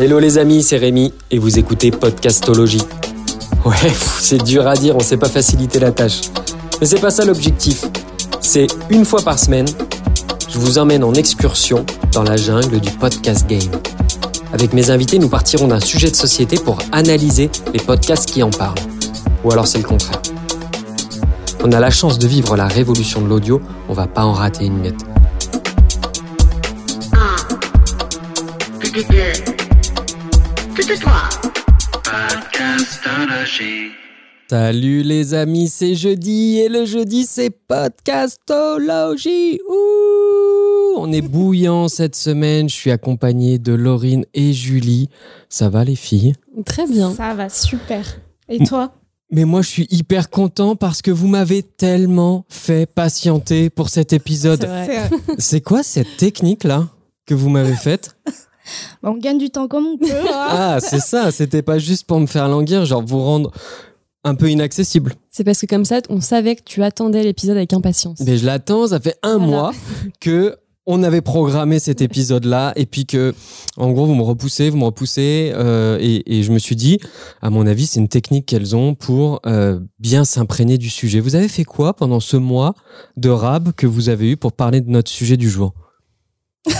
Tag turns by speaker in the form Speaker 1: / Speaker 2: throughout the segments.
Speaker 1: Hello les amis, c'est Rémi et vous écoutez Podcastologie. Ouais, c'est dur à dire, on sait pas faciliter la tâche. Mais c'est pas ça l'objectif. C'est une fois par semaine, je vous emmène en excursion dans la jungle du podcast game. Avec mes invités, nous partirons d'un sujet de société pour analyser les podcasts qui en parlent. Ou alors c'est le contraire. On a la chance de vivre la révolution de l'audio, on va pas en rater une miette. Salut les amis, c'est jeudi et le jeudi c'est podcastologie. Ouh, on est bouillant cette semaine. Je suis accompagné de Laurine et Julie. Ça va les filles?
Speaker 2: Très bien.
Speaker 3: Ça va, super. Et toi?
Speaker 1: Mais moi je suis hyper content parce que vous m'avez tellement fait patienter pour cet épisode.
Speaker 2: C'est vrai.
Speaker 1: C'est quoi cette technique là que vous m'avez faite?
Speaker 3: On gagne du temps comme on peut. hein.
Speaker 1: Ah, c'est ça, c'était pas juste pour me faire languir, genre vous rendre un peu inaccessible.
Speaker 2: C'est parce que comme ça, on savait que tu attendais l'épisode avec impatience.
Speaker 1: Mais je l'attends, ça fait un
Speaker 2: Voilà.
Speaker 1: mois que on avait programmé cet épisode-là et puis que, en gros, vous me repoussez, vous me repoussez euh, et, et je me suis dit, à mon avis, c'est une technique qu'elles ont pour euh, bien s'imprégner du sujet. Vous avez fait quoi pendant ce mois de rab que vous avez eu pour parler de notre sujet du jour?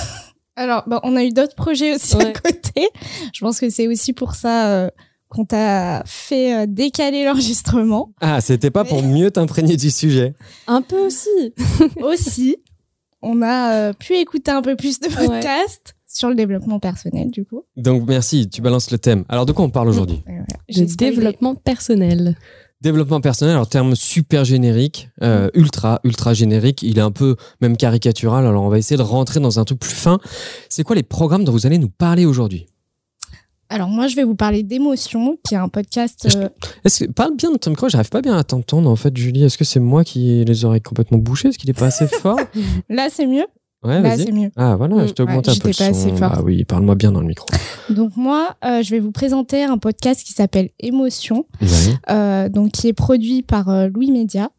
Speaker 3: Alors, bah, on a eu d'autres projets aussi à côté. Je pense que c'est aussi pour ça euh, qu'on t'a fait euh, décaler l'enregistrement.
Speaker 1: Ah, c'était pas pour mieux t'imprégner du sujet.
Speaker 2: Un peu aussi.
Speaker 3: aussi, on a euh, pu écouter un peu plus de podcasts sur le développement personnel, du coup.
Speaker 1: Donc merci, tu balances le thème. Alors de quoi on parle aujourd'hui?
Speaker 3: Spoilé.
Speaker 2: développement personnel.
Speaker 1: Développement personnel, alors terme super générique, euh, ultra, ultra générique. Il est un peu même caricatural. Alors on va essayer de rentrer dans un truc plus fin. C'est quoi les programmes dont vous allez nous parler aujourd'hui?
Speaker 3: Alors, moi, je vais vous parler d'Émotion, qui est un podcast. Euh,
Speaker 1: Est-ce que parle bien de ton micro J'arrive pas bien à t'entendre en fait, Julie. Est-ce que c'est moi qui ai les oreilles complètement bouchées Est-ce qu'il est pas assez fort?
Speaker 3: Là, c'est mieux.
Speaker 1: Ouais,
Speaker 3: Là, c'est mieux.
Speaker 1: Ah voilà,
Speaker 2: Mm,
Speaker 1: je t'ai augmenté
Speaker 3: ouais,
Speaker 1: un peu le
Speaker 3: j'étais pas
Speaker 1: son.
Speaker 3: assez fort.
Speaker 1: Bah oui, parle-moi bien dans le micro.
Speaker 3: Donc, moi, euh, je vais vous présenter un podcast qui s'appelle Émotion.
Speaker 1: Ouais.
Speaker 3: euh, donc qui est produit par euh, Louis Média.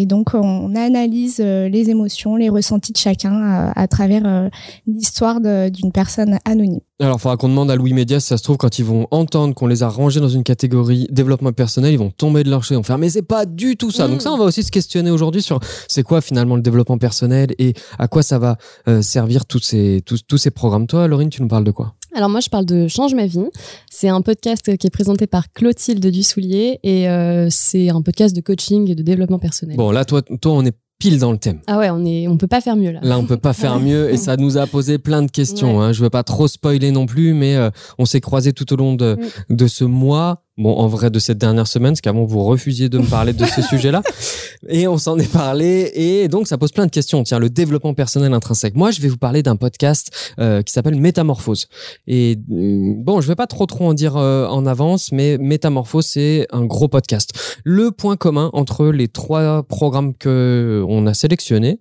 Speaker 3: Et donc on analyse euh, les émotions, les ressentis de chacun euh, à travers euh, l'histoire d'une personne anonyme.
Speaker 1: Alors, il faudra qu'on demande à Louis Média si ça se trouve, quand ils vont entendre qu'on les a rangés dans une catégorie développement personnel, ils vont tomber de leur chaise, ils vont faire, mais c'est pas du tout ça.
Speaker 2: Mm.
Speaker 1: Donc ça, on va aussi se questionner aujourd'hui sur c'est quoi finalement le développement personnel et à quoi ça va servir tous ces, tous, tous ces programmes. Toi, Laurine, tu nous parles de quoi?
Speaker 2: Alors moi, je parle de Change ma vie. C'est un podcast qui est présenté par Clotilde Dussoulier et euh, c'est un podcast de coaching et de développement personnel.
Speaker 1: Bon, là, toi, toi, on est pile dans le thème.
Speaker 2: Ah ouais, on est, on peut pas faire mieux là.
Speaker 1: Là, on peut pas faire mieux et ça nous a posé plein de questions.
Speaker 2: Ouais.
Speaker 1: Hein. Je veux pas trop spoiler non plus, mais euh, on s'est croisés tout au long de, de ce mois. Bon, en vrai, de cette dernière semaine, parce qu'avant, vous refusiez de me parler de ce sujet-là. Et on s'en est parlé. Et donc, ça pose plein de questions. Tiens, le développement personnel intrinsèque. Moi, je vais vous parler d'un podcast euh, qui s'appelle Métamorphose. Et euh, bon, je vais pas trop trop en dire euh, en avance, mais Métamorphose, c'est un gros podcast. Le point commun entre les trois programmes que on a sélectionnés,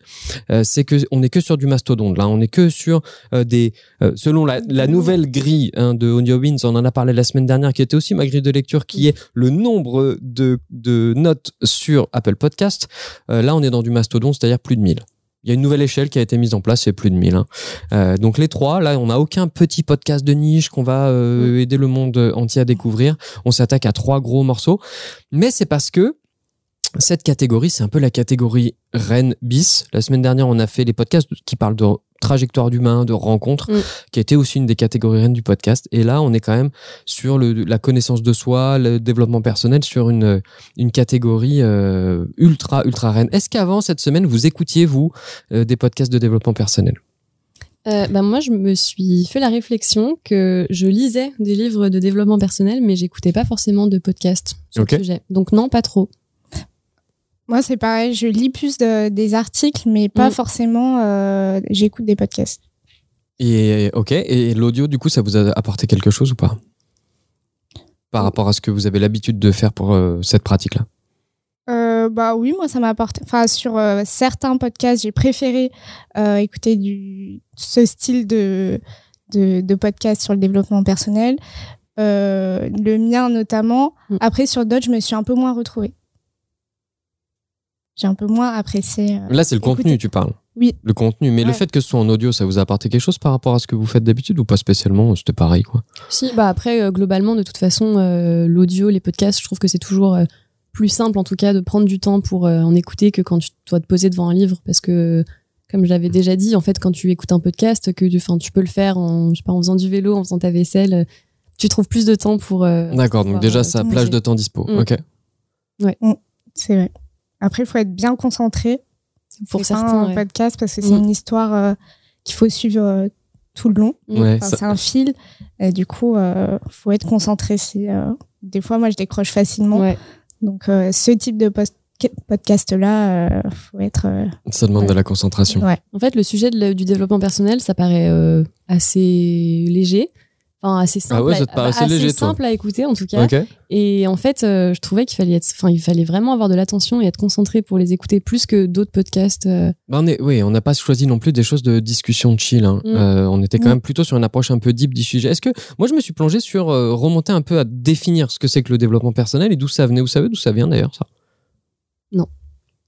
Speaker 1: euh, c'est que on n'est que sur du mastodonte. Là, on n'est que sur des, selon la, la nouvelle grille hein, de Audio Wins, on en a parlé la semaine dernière, qui était aussi ma grille de lecture, qui est le nombre de, de notes sur Apple Podcast. Euh, là, on est dans du mastodonte, c'est-à-dire plus de 1000. Il y a une nouvelle échelle qui a été mise en place, c'est plus de 1000. hein. Euh, donc les trois, là, on n'a aucun petit podcast de niche qu'on va euh, aider le monde entier à découvrir. On s'attaque à trois gros morceaux. Mais c'est parce que cette catégorie, c'est un peu la catégorie reine bis. La semaine dernière, on a fait les podcasts qui parlent de trajectoire d'humain, de rencontres,
Speaker 2: Mm.
Speaker 1: qui était aussi une des catégories reines du podcast. Et là, on est quand même sur le, la connaissance de soi, le développement personnel, sur une, une catégorie euh, ultra, ultra reine. Est-ce qu'avant cette semaine, vous écoutiez, vous, euh, des podcasts de développement personnel?
Speaker 2: Euh, bah, moi, je me suis fait la réflexion que je lisais des livres de développement personnel, mais j'écoutais pas forcément de podcast sur
Speaker 1: Ok.
Speaker 2: le sujet. Donc non, pas trop.
Speaker 3: Moi c'est pareil, je lis plus de- des articles, mais pas
Speaker 2: Mm.
Speaker 3: forcément euh, j'écoute des podcasts.
Speaker 1: Et ok, et l'audio, du coup, ça vous a apporté quelque chose ou pas? Par rapport à ce que vous avez l'habitude de faire pour euh, cette pratique-là?
Speaker 3: Euh, bah oui, moi ça m'a apporté. Enfin, sur euh, certains podcasts, j'ai préféré euh, écouter du ce style de de, de podcast sur le développement personnel. Le mien notamment.
Speaker 2: Mm.
Speaker 3: Après, sur d'autres, je me suis un peu moins retrouvée. J'ai un peu moins apprécié. euh,
Speaker 1: Là, c'est le contenu, tu parles.
Speaker 3: Oui.
Speaker 1: Le contenu. Mais le
Speaker 3: Ouais.
Speaker 1: fait que ce soit en audio, ça vous a apporté quelque chose par rapport à ce que vous faites d'habitude ou pas spécialement C'était pareil, quoi?
Speaker 2: Si, bah après, euh, globalement, de toute façon, euh, l'audio, les podcasts, je trouve que c'est toujours euh, plus simple, en tout cas, de prendre du temps pour euh, en écouter que quand tu dois te poser devant un livre. Parce que, comme je l'avais déjà dit, en fait, quand tu écoutes un podcast, que tu, tu peux le faire en, je sais pas, en faisant du vélo, en faisant ta vaisselle, euh, tu trouves plus de temps pour. euh,
Speaker 1: D'accord, donc déjà, ça plage de temps dispo.
Speaker 2: Mm.
Speaker 1: Ok.
Speaker 3: C'est vrai. Après, il faut être bien concentré.
Speaker 2: Pour certains.
Speaker 3: un
Speaker 2: ouais.
Speaker 3: podcast parce que c'est
Speaker 2: Mm.
Speaker 3: une histoire euh, qu'il faut suivre euh, tout le long.
Speaker 2: Mm.
Speaker 1: Ouais,
Speaker 3: Enfin,
Speaker 1: ça-
Speaker 3: C'est un fil. Et du coup, euh, faut être concentré. Euh, des fois, moi, je décroche facilement.
Speaker 2: Ouais.
Speaker 3: Donc, euh, ce type de post- podcast-là, euh, faut être. euh,
Speaker 1: ça demande de la concentration.
Speaker 3: ouais.
Speaker 2: En fait, le sujet de du développement personnel, ça paraît euh, assez léger. Enfin, assez simple,
Speaker 1: Ah ouais,
Speaker 2: à-
Speaker 1: ça te
Speaker 2: assez
Speaker 1: léger, toi.
Speaker 2: simple à écouter en tout cas. Et en fait, euh, je trouvais qu'il fallait être, enfin, il fallait vraiment avoir de l'attention et être concentré pour les écouter plus que d'autres podcasts. euh.
Speaker 1: Bah, on est, oui, on n'a pas choisi non plus des choses de discussion chill. hein.
Speaker 2: Mm.
Speaker 1: Euh, on était quand
Speaker 3: Mm.
Speaker 1: même plutôt sur une approche un peu deep du sujet. Est-ce que moi je me suis plongé sur euh, remonter un peu à définir ce que c'est que le développement personnel et d'où ça venait? Vous savez d'où ça vient d'ailleurs ça?
Speaker 2: Non.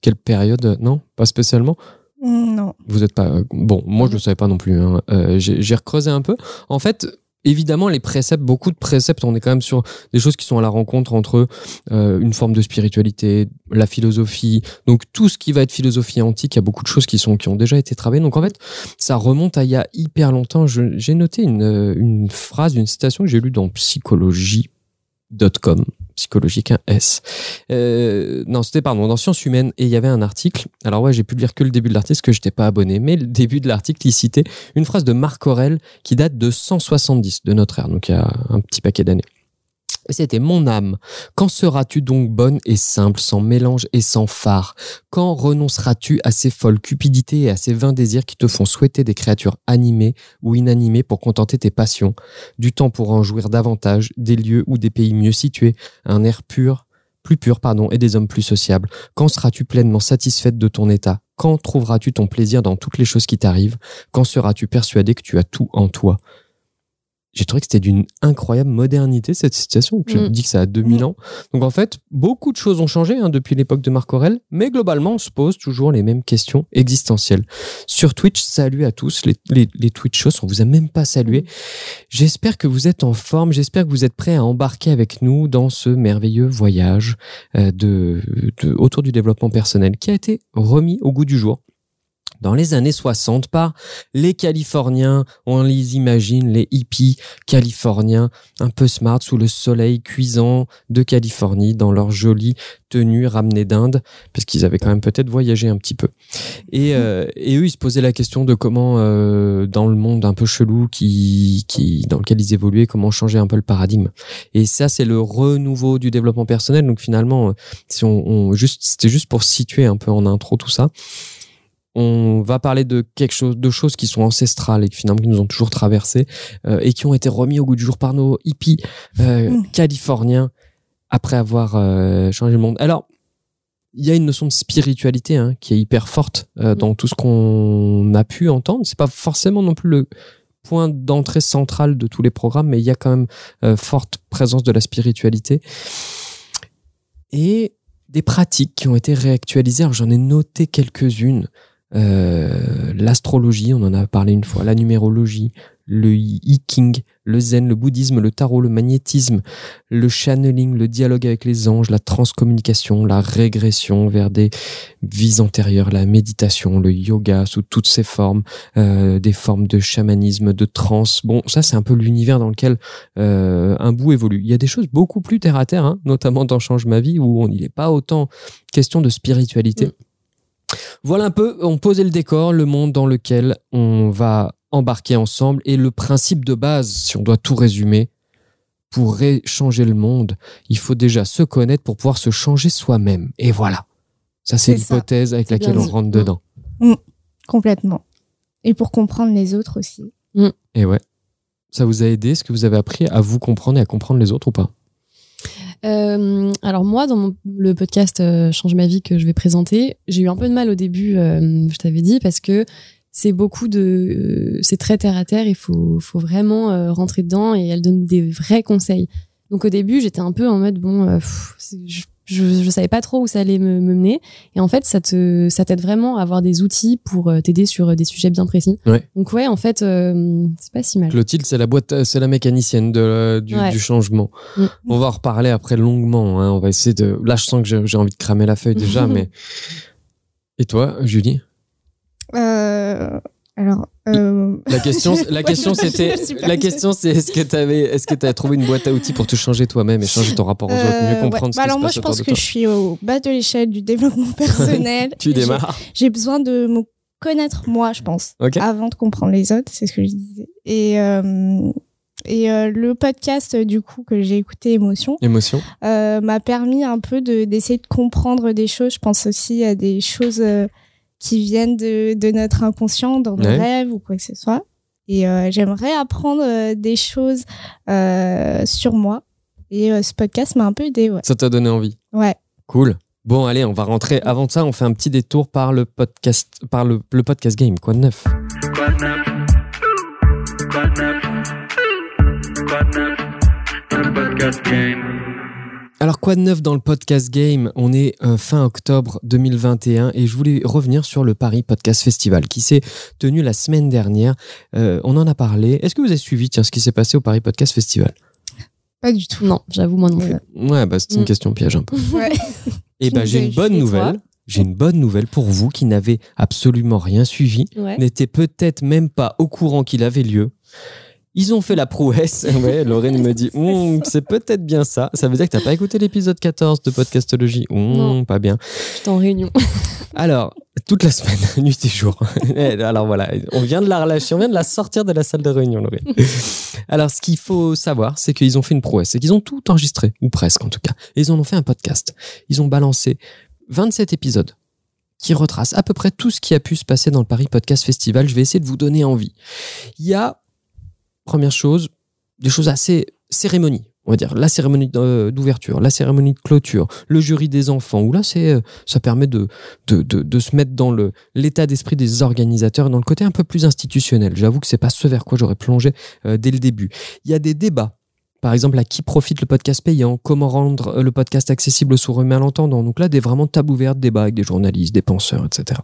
Speaker 1: Quelle période Non, pas spécialement?
Speaker 3: Mm, Non.
Speaker 1: Vous êtes pas bon. Moi je le savais pas non plus. hein. Euh, J'ai j'ai recreusé un peu. En fait. Évidemment, les préceptes, beaucoup de préceptes, on est quand même sur des choses qui sont à la rencontre entre euh, une forme de spiritualité, la philosophie, donc tout ce qui va être philosophie antique, il y a beaucoup de choses qui sont qui ont déjà été travaillées. Donc en fait, ça remonte à il y a hyper longtemps. J'ai noté une, euh, une phrase, une citation que j'ai lue dans psychologie.com, psychologique un S. Euh, non, c'était pardon, dans Sciences humaines et il y avait un article. Alors ouais, j'ai pu lire que le début de l'article parce que j'étais pas abonné, mais le début de l'article, il citait une phrase de Marc Aurèle qui date de 170 de notre ère, donc il y a un petit paquet d'années. C'était mon âme. Quand seras-tu donc bonne et simple, sans mélange et sans phare? Quand renonceras-tu à ces folles cupidités et à ces vains désirs qui te font souhaiter des créatures animées ou inanimées pour contenter tes passions? Du temps pour en jouir davantage, des lieux ou des pays mieux situés, un air pur, plus pur, pardon, et des hommes plus sociables. Quand seras-tu pleinement satisfaite de ton état? Quand trouveras-tu ton plaisir dans toutes les choses qui t'arrivent? Quand seras-tu persuadé que tu as tout en toi? J'ai trouvé que c'était d'une incroyable modernité cette situation. Tu
Speaker 2: Mm.
Speaker 1: dis que ça a 2000 ans. Donc en fait, beaucoup de choses ont changé hein, depuis l'époque de Marc Aurèle, mais globalement, on se pose toujours les mêmes questions existentielles. Sur Twitch, salut à tous, les, les, les Twitchos, on vous a même pas salué. J'espère que vous êtes en forme, j'espère que vous êtes prêts à embarquer avec nous dans ce merveilleux voyage euh, de, de, autour du développement personnel qui a été remis au goût du jour dans les années 60 par les Californiens, on les imagine, les hippies californiens, un peu smart sous le soleil cuisant de Californie, dans leur jolie tenue ramenée d'Inde, parce qu'ils avaient quand même peut-être voyagé un petit peu. Et, euh, et eux, ils se posaient la question de comment, euh, dans le monde un peu chelou qui, qui, dans lequel ils évoluaient, comment changer un peu le paradigme. Et ça, c'est le renouveau du développement personnel. Donc finalement, euh, si on, on juste, c'était juste pour situer un peu en intro tout ça on va parler de quelque chose, de choses qui sont ancestrales et qui finalement qui nous ont toujours traversé euh, et qui ont été remis au goût du jour par nos hippies euh,
Speaker 3: Mm.
Speaker 1: californiens après avoir euh, changé le monde. Alors, il y a une notion de spiritualité hein, qui est hyper forte
Speaker 2: Mm.
Speaker 1: dans tout ce qu'on a pu entendre. C'est pas forcément non plus le point d'entrée central de tous les programmes, mais il y a quand même forte présence de la spiritualité et des pratiques qui ont été réactualisées. Alors, j'en ai noté quelques-unes. Euh, l'astrologie, on en a parlé une fois, la numérologie, le hiking, le zen, le bouddhisme, le tarot, le magnétisme, le channeling, le dialogue avec les anges, la transcommunication, la régression vers des vies antérieures, la méditation, le yoga sous toutes ses formes, euh, des formes de chamanisme, de trance. Bon, ça c'est un peu l'univers dans lequel euh, un bout évolue. Il y a des choses beaucoup plus terre à terre, hein, notamment dans Change ma vie où on n'y est pas autant question de spiritualité.
Speaker 2: Mm.
Speaker 1: Voilà un peu, on posait le décor, le monde dans lequel on va embarquer ensemble et le principe de base, si on doit tout résumer, pour ré- changer le monde, il faut déjà se connaître pour pouvoir se changer soi-même. Et voilà. Ça, c'est l'hypothèse avec laquelle on rentre
Speaker 2: Mm.
Speaker 1: dedans.
Speaker 3: Complètement. Et pour comprendre les autres aussi.
Speaker 1: Et ouais. Ça vous a aidé Est-ce que vous avez appris à vous comprendre et à comprendre les autres ou pas?
Speaker 2: Euh, alors moi, dans le podcast euh, Change ma vie que je vais présenter, j'ai eu un peu de mal au début, euh, je t'avais dit, parce que c'est beaucoup de, c'est très terre à terre. Il faut, faut vraiment rentrer dedans et elle donne des vrais conseils. Donc au début, j'étais un peu en mode bon, je- je, je savais pas trop où ça allait me, me mener. Et en fait, ça te, ça t'aide vraiment à avoir des outils pour euh, t'aider sur euh, des sujets bien précis.
Speaker 1: Ouais.
Speaker 2: Donc ouais, en fait, euh, c'est pas si mal.
Speaker 1: Clotilde, c'est la boîte, c'est la mécanicienne de, du,
Speaker 2: Ouais.
Speaker 1: du changement.
Speaker 2: Mm.
Speaker 1: On va en reparler après longuement. Hein. On va essayer de. Là, je sens que j'ai j'ai envie de cramer la feuille déjà, mais. Et toi, Julie?
Speaker 3: Euh, alors, euh,
Speaker 1: La question, la
Speaker 3: Ouais,
Speaker 1: question, c'était, la question, c'est est-ce que t'avais, est-ce que t'as trouvé une boîte à outils pour te changer toi-même et changer ton rapport aux autres,
Speaker 3: euh,
Speaker 1: mieux
Speaker 3: ouais.
Speaker 1: comprendre ce
Speaker 3: Bah
Speaker 1: qui
Speaker 3: alors
Speaker 1: se
Speaker 3: moi,
Speaker 1: passe
Speaker 3: je pense que
Speaker 1: toi?
Speaker 3: je suis au bas de l'échelle du développement personnel.
Speaker 1: Tu démarres.
Speaker 3: J'ai besoin de me connaître moi, je pense, avant de comprendre les autres. C'est ce que je disais. Et euh, et euh, le podcast du coup que j'ai écouté, Émotion,
Speaker 1: Émotion.
Speaker 3: euh, m'a permis un peu de d'essayer de comprendre des choses. Je pense aussi à des choses euh, qui viennent de, de notre inconscient, dans nos
Speaker 1: Ouais.
Speaker 3: rêves ou quoi que ce soit. Et euh, j'aimerais apprendre euh, des choses euh, sur moi. Et euh, ce podcast m'a un peu aidé, ouais.
Speaker 1: Ça t'a donné envie.
Speaker 3: Ouais.
Speaker 1: Cool. Bon, allez, on va rentrer. Avant ça, on fait un petit détour par le podcast, par le, le podcast game. Quoi de neuf?
Speaker 4: Quoi de neuf? Quoi de neuf? Quoi de neuf? Le podcast game.
Speaker 1: Alors, quoi de neuf dans le podcast game? On est euh, fin octobre 2021 et je voulais revenir sur le Paris Podcast Festival qui s'est tenu la semaine dernière. Euh, on en a parlé. Est-ce que vous avez suivi tiens, ce qui s'est passé au Paris Podcast Festival?
Speaker 3: Pas du tout.
Speaker 2: Non, j'avoue moi non plus.
Speaker 1: Ouais, bah, c'est une
Speaker 2: Mm.
Speaker 1: question piège un peu.
Speaker 3: Ouais.
Speaker 1: Et
Speaker 3: Qui
Speaker 1: ben
Speaker 3: nous
Speaker 1: j'ai une bonne nouvelle. J'ai une bonne nouvelle pour vous qui n'avez absolument rien suivi,
Speaker 2: Ouais.
Speaker 1: n'étaient peut-être même pas au courant qu'il avait lieu. Ils ont fait la prouesse. Ouais, Lorraine me dit, c'est peut-être bien ça. Ça veut dire que t'as pas écouté l'épisode 14 de Podcastologie.
Speaker 2: Non.
Speaker 1: pas bien.
Speaker 2: J'étais en réunion.
Speaker 1: Alors, toute la semaine, nuit et jour. Eh, Alors voilà, on vient de la relâcher, on vient de la sortir de la salle de réunion, Lorraine. Alors, ce qu'il faut savoir, c'est qu'ils ont fait une prouesse, c'est qu'ils ont tout enregistré, ou presque en tout cas. Et ils en ont fait un podcast. Ils ont balancé 27 épisodes qui retracent à peu près tout ce qui a pu se passer dans le Paris Podcast Festival. Je vais essayer de vous donner envie. Il y a, première chose, des choses assez cérémonies. On va dire la cérémonie de- d'ouverture, la cérémonie de clôture, le jury des enfants, où là, c'est, euh, ça permet de, de, de, de se mettre dans le, l'état d'esprit des organisateurs dans le côté un peu plus institutionnel. J'avoue que c'est pas ce vers quoi j'aurais plongé euh, dès le début. Il y a des débats. Par exemple, à qui profite le podcast payant? Comment rendre euh, le podcast accessible aux sourds et malentendants? Donc là, des vraiment tables ouvertes, débats avec des journalistes, des penseurs, etc.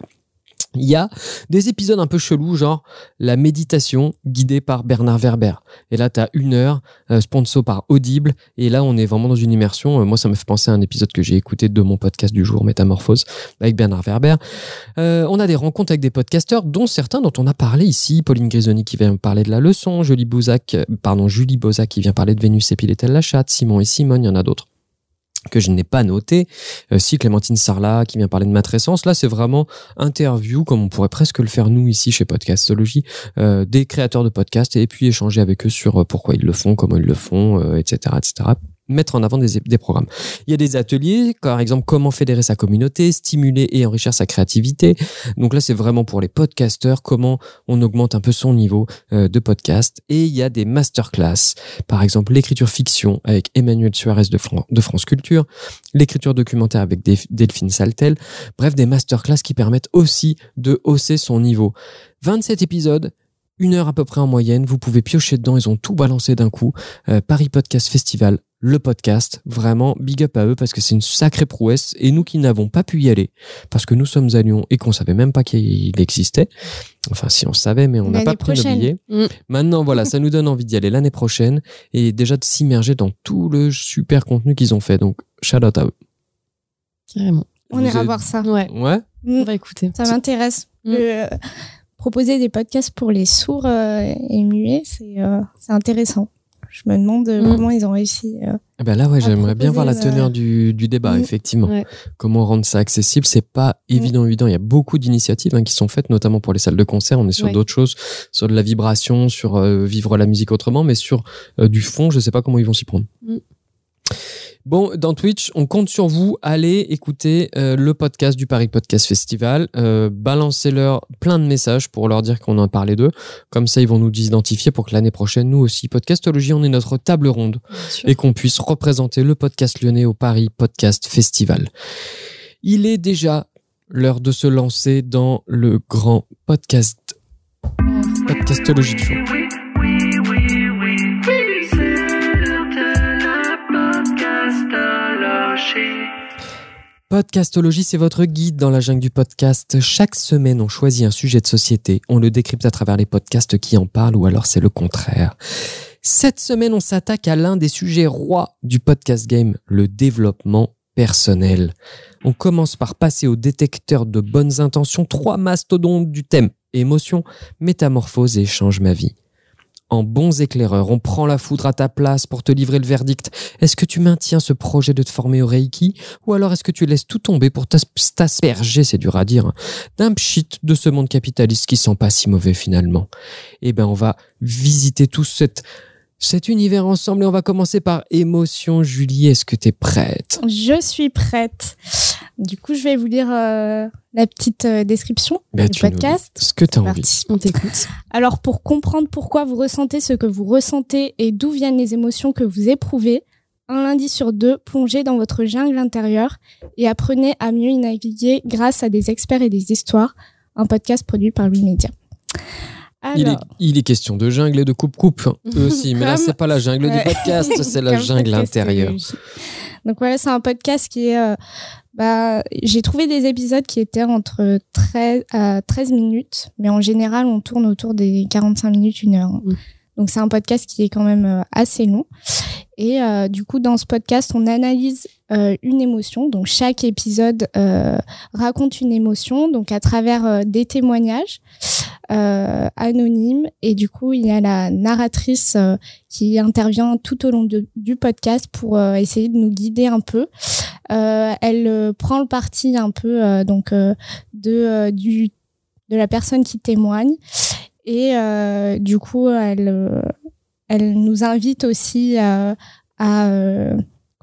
Speaker 1: Il y a des épisodes un peu chelous, genre la méditation guidée par Bernard Werber. Et là, tu une heure, euh, sponsor par Audible. Et là, on est vraiment dans une immersion. Euh, moi, ça me fait penser à un épisode que j'ai écouté de mon podcast du jour, Métamorphose, avec Bernard Werber. Euh, on a des rencontres avec des podcasteurs, dont certains dont on a parlé ici. Pauline Grisoni qui vient parler de la leçon, Julie Bouzac, euh, pardon, Julie Bozac qui vient parler de Vénus et Piletel la Simon et Simone, il y en a d'autres que je n'ai pas noté. Euh, si Clémentine Sarlat qui vient parler de matrescence, là c'est vraiment interview comme on pourrait presque le faire nous ici chez Podcastologie, euh, des créateurs de podcasts et puis échanger avec eux sur euh, pourquoi ils le font, comment ils le font, etc., etc. Mettre en avant des, programmes. Il y a des ateliers, par exemple comment fédérer sa communauté, stimuler et enrichir sa créativité. Donc là c'est vraiment pour les podcasteurs, comment on augmente un peu son niveau euh, de podcast. Et il y a des masterclass, par exemple l'écriture fiction avec Emmanuel Suarez de, Fran- de France Culture, l'écriture documentaire avec Delph- Delphine Saltel, bref des masterclass qui permettent aussi de hausser son niveau. 27 épisodes, une heure à peu près en moyenne, vous pouvez piocher dedans, ils ont tout balancé d'un coup. Euh, Paris Podcast Festival, le podcast, vraiment big up à eux parce que c'est une sacrée prouesse et nous qui n'avons pas pu y aller parce que nous sommes à Lyon et qu'on savait même pas qu'il existait. Enfin, si on savait, mais on n'a pas pris nos
Speaker 3: prochaine.
Speaker 1: billets.
Speaker 2: Mm.
Speaker 1: Maintenant, voilà, ça nous donne envie d'y aller l'année prochaine et déjà de s'immerger dans tout le super contenu qu'ils ont fait. Donc, shout out à eux.
Speaker 2: Carrément.
Speaker 3: On
Speaker 1: Vous
Speaker 3: ira
Speaker 1: êtes-
Speaker 3: voir ça.
Speaker 2: Ouais,
Speaker 1: Ouais.
Speaker 3: Mm.
Speaker 2: on va écouter.
Speaker 3: Ça m'intéresse.
Speaker 2: Mm.
Speaker 3: Euh, proposer des podcasts pour les sourds euh, et muets, c'est euh, c'est intéressant. Je me demande euh,
Speaker 2: Mm.
Speaker 3: comment ils ont réussi. euh.
Speaker 1: Eh Ben là, ouais, j'aimerais bien voir la
Speaker 3: proposer,
Speaker 1: teneur
Speaker 3: euh,
Speaker 1: du, du débat,
Speaker 3: Mm.
Speaker 1: effectivement.
Speaker 2: Ouais.
Speaker 1: Comment rendre ça accessible C'est pas évident, évident. Il y a beaucoup d'initiatives hein, qui sont faites, notamment pour les salles de concert. On est sur
Speaker 2: Ouais.
Speaker 1: d'autres choses, sur de la vibration, sur euh, vivre la musique autrement, mais sur euh, du fond, je sais pas comment ils vont s'y prendre. Bon, dans Twitch, on compte sur vous. Allez écouter euh, le podcast du Paris Podcast Festival. Euh, Balancez-leur plein de messages pour leur dire qu'on en a parlé d'eux. Comme ça, ils vont nous identifier pour que l'année prochaine, nous aussi, Podcastologie, on est notre table ronde et qu'on puisse représenter le podcast lyonnais au Paris Podcast Festival. Il est déjà l'heure de se lancer dans le grand podcast podcastologie show.
Speaker 4: Oui, Podcastologie,
Speaker 1: c'est votre guide dans la jungle du podcast. Chaque semaine, on choisit un sujet de société, on le décrypte à travers les podcasts qui en parlent ou alors c'est le contraire. Cette semaine, on s'attaque à l'un des sujets rois du podcast game, le développement personnel. On commence par passer au détecteur de bonnes intentions, trois mastodontes du thème émotion, métamorphose et change ma vie. En bons éclaireurs, on prend la foudre à ta place pour te livrer le verdict. Est-ce que tu maintiens ce projet de te former au Reiki? Ou alors est-ce que tu laisses tout tomber pour t'as- t'asperger, c'est dur à dire, hein, d'un pchit de ce monde capitaliste qui sent pas si mauvais finalement? Eh ben, on va visiter tout cet, cet univers ensemble et on va commencer par émotion. Julie, est-ce que tu es prête?
Speaker 3: Je suis prête. Du coup, je vais vous lire euh, la petite euh, description
Speaker 1: Ben,
Speaker 3: du podcast.
Speaker 1: Ce que tu as envie.
Speaker 3: parti.
Speaker 2: On t'écoute.
Speaker 3: Alors, pour comprendre pourquoi vous ressentez ce que vous ressentez et d'où viennent les émotions que vous éprouvez, un lundi sur deux, plongez dans votre jungle intérieure et apprenez à mieux y naviguer grâce à des experts et des histoires. Un podcast produit par Louis Média.
Speaker 1: Il est,
Speaker 3: Alors,
Speaker 1: il est question de jungle et de coupe-coupe aussi, mais là, c'est pas la jungle du podcast, c'est la jungle intérieure.
Speaker 3: Donc voilà, c'est un podcast qui est... euh, bah, j'ai trouvé des épisodes qui étaient entre 13 à 13 minutes, mais en général, on tourne autour des 45 minutes, une heure.
Speaker 2: Mm.
Speaker 3: Donc c'est un podcast qui est quand même euh, assez long. Et euh, du coup, dans ce podcast, on analyse euh, une émotion. Donc chaque épisode raconte une émotion, donc à travers des témoignages euh, anonymes. Et du coup, il y a la narratrice euh, qui intervient tout au long du podcast pour euh, essayer de nous guider un peu. Elle prend le parti un peu donc de du de la personne qui témoigne et du coup elle elle nous invite aussi à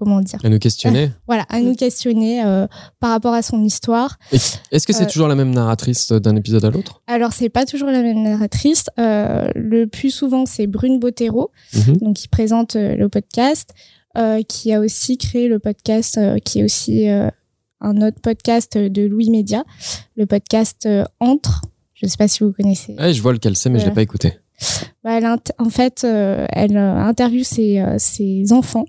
Speaker 3: comment dire
Speaker 1: À nous questionner.
Speaker 3: voilà à nous questionner euh, par rapport à son histoire
Speaker 1: Est-ce que c'est
Speaker 3: Euh,
Speaker 1: toujours la même narratrice d'un épisode à l'autre?
Speaker 3: Alors c'est pas toujours la même narratrice Euh, le plus souvent c'est Brune Bottero
Speaker 1: Mhm.
Speaker 3: donc qui présente le podcast, qui a aussi créé le podcast, qui est aussi un autre podcast de Louis Média, le podcast Entre. Je sais pas si vous connaissez.
Speaker 1: Ouais, Je vois lequel c'est, mais je l'ai
Speaker 3: Voilà.
Speaker 1: pas écouté.
Speaker 3: Bah, elle en fait, euh, elle interviewe ses, ses enfants.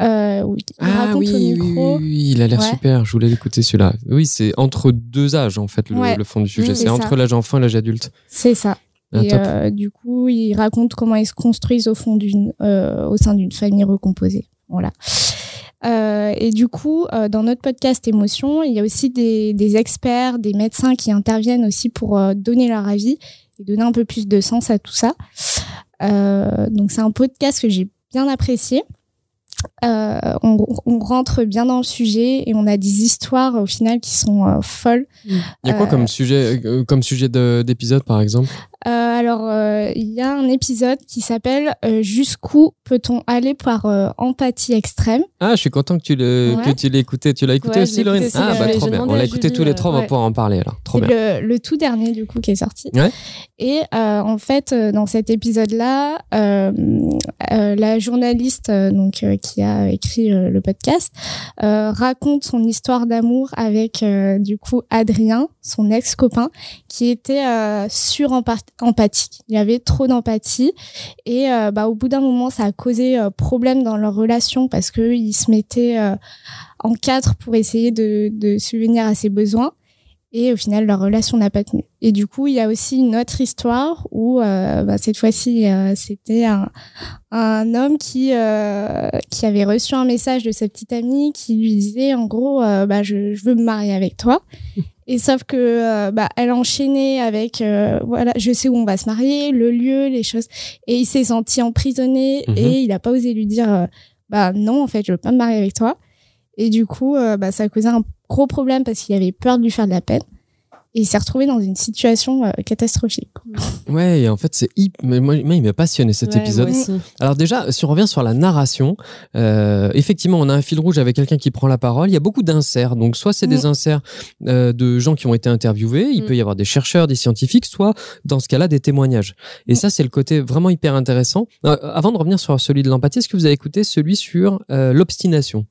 Speaker 3: Euh, où il
Speaker 1: Ah
Speaker 3: raconte
Speaker 1: oui,
Speaker 3: au micro.
Speaker 1: oui, oui, il a l'air
Speaker 3: Ouais.
Speaker 1: super, je voulais l'écouter celui-là. Oui, c'est entre deux âges en fait, le,
Speaker 3: Ouais.
Speaker 1: le fond du sujet.
Speaker 3: Mmh,
Speaker 1: c'est entre l'âge enfant et l'âge adulte.
Speaker 3: C'est ça.
Speaker 1: Ah,
Speaker 3: et euh, du coup, il raconte comment ils se construisent au fond d'une, euh, au sein d'une famille recomposée. Voilà. Euh, et du coup, euh, dans notre podcast Émotion, il y a aussi des, des experts, des médecins qui interviennent aussi pour euh, donner leur avis et donner un peu plus de sens à tout ça. Donc c'est un podcast que j'ai bien apprécié. Euh, on, on rentre bien dans le sujet et on a des histoires au final qui sont euh, folles.
Speaker 1: Il y a quoi
Speaker 3: euh,
Speaker 1: comme sujet, euh, comme sujet de- d'épisode par exemple?
Speaker 3: Alors, euh, il y a un épisode qui s'appelle euh, Jusqu'où peut-on aller par euh, empathie extrême?
Speaker 1: Ah, je suis content que tu l'aies
Speaker 3: Ouais.
Speaker 1: tu écouté. Tu l'as écouté
Speaker 2: Ouais,
Speaker 1: aussi,
Speaker 2: écouté
Speaker 1: Ah, bah trop bien. On l'a écouté
Speaker 2: Julie,
Speaker 1: tous les
Speaker 2: euh,
Speaker 1: trois, on va pouvoir en parler alors. Trop bien.
Speaker 3: le, le tout dernier du coup qui est sorti.
Speaker 1: Ouais.
Speaker 3: Et euh, en fait, euh, dans cet épisode-là, euh, euh, la journaliste euh, donc euh, qui a écrit euh, le podcast euh, raconte son histoire d'amour avec euh, du coup Adrien, son ex-copain, qui était euh, sur-empathique. Il y avait trop d'empathie et euh, bah, au bout d'un moment, ça a causé euh, problème dans leur relation parce que ils se mettaient euh, en quatre pour essayer de, de subvenir à ses besoins. Et au final, leur relation n'a pas tenu. Et du coup, il y a aussi une autre histoire où, euh, bah, cette fois-ci, euh, c'était un, un homme qui, euh, qui avait reçu un message de sa petite amie qui lui disait, en gros, euh, bah, je, je veux me marier avec toi. Et sauf que bah, elle enchaînait avec, voilà, je sais où on va se marier, le lieu, les choses. Et il s'est senti emprisonné
Speaker 1: Mhm.
Speaker 3: et il n'a pas osé lui dire, bah non, en fait, je veux pas me marier avec toi. Et du coup, euh, bah, ça a causé un gros problème parce qu'il avait peur de lui faire de la peine. Et il s'est retrouvé dans une situation euh, catastrophique.
Speaker 1: Ouais, et en fait, c'est hip. Mais moi, moi, il m'a passionné cet
Speaker 2: Ouais,
Speaker 1: épisode. Alors déjà, si on revient sur la narration, euh, effectivement, on a un fil rouge avec quelqu'un qui prend la parole. Il y a beaucoup d'inserts. Donc, soit c'est des
Speaker 3: Mm.
Speaker 1: inserts euh, de gens qui ont été interviewés. Il
Speaker 2: Mm.
Speaker 1: peut y avoir des chercheurs, des scientifiques, soit dans ce cas-là, des témoignages. Et
Speaker 3: Mm.
Speaker 1: ça, c'est le côté vraiment hyper intéressant. Euh, avant de revenir sur celui de l'empathie, est-ce que vous avez écouté celui sur euh, l'obstination?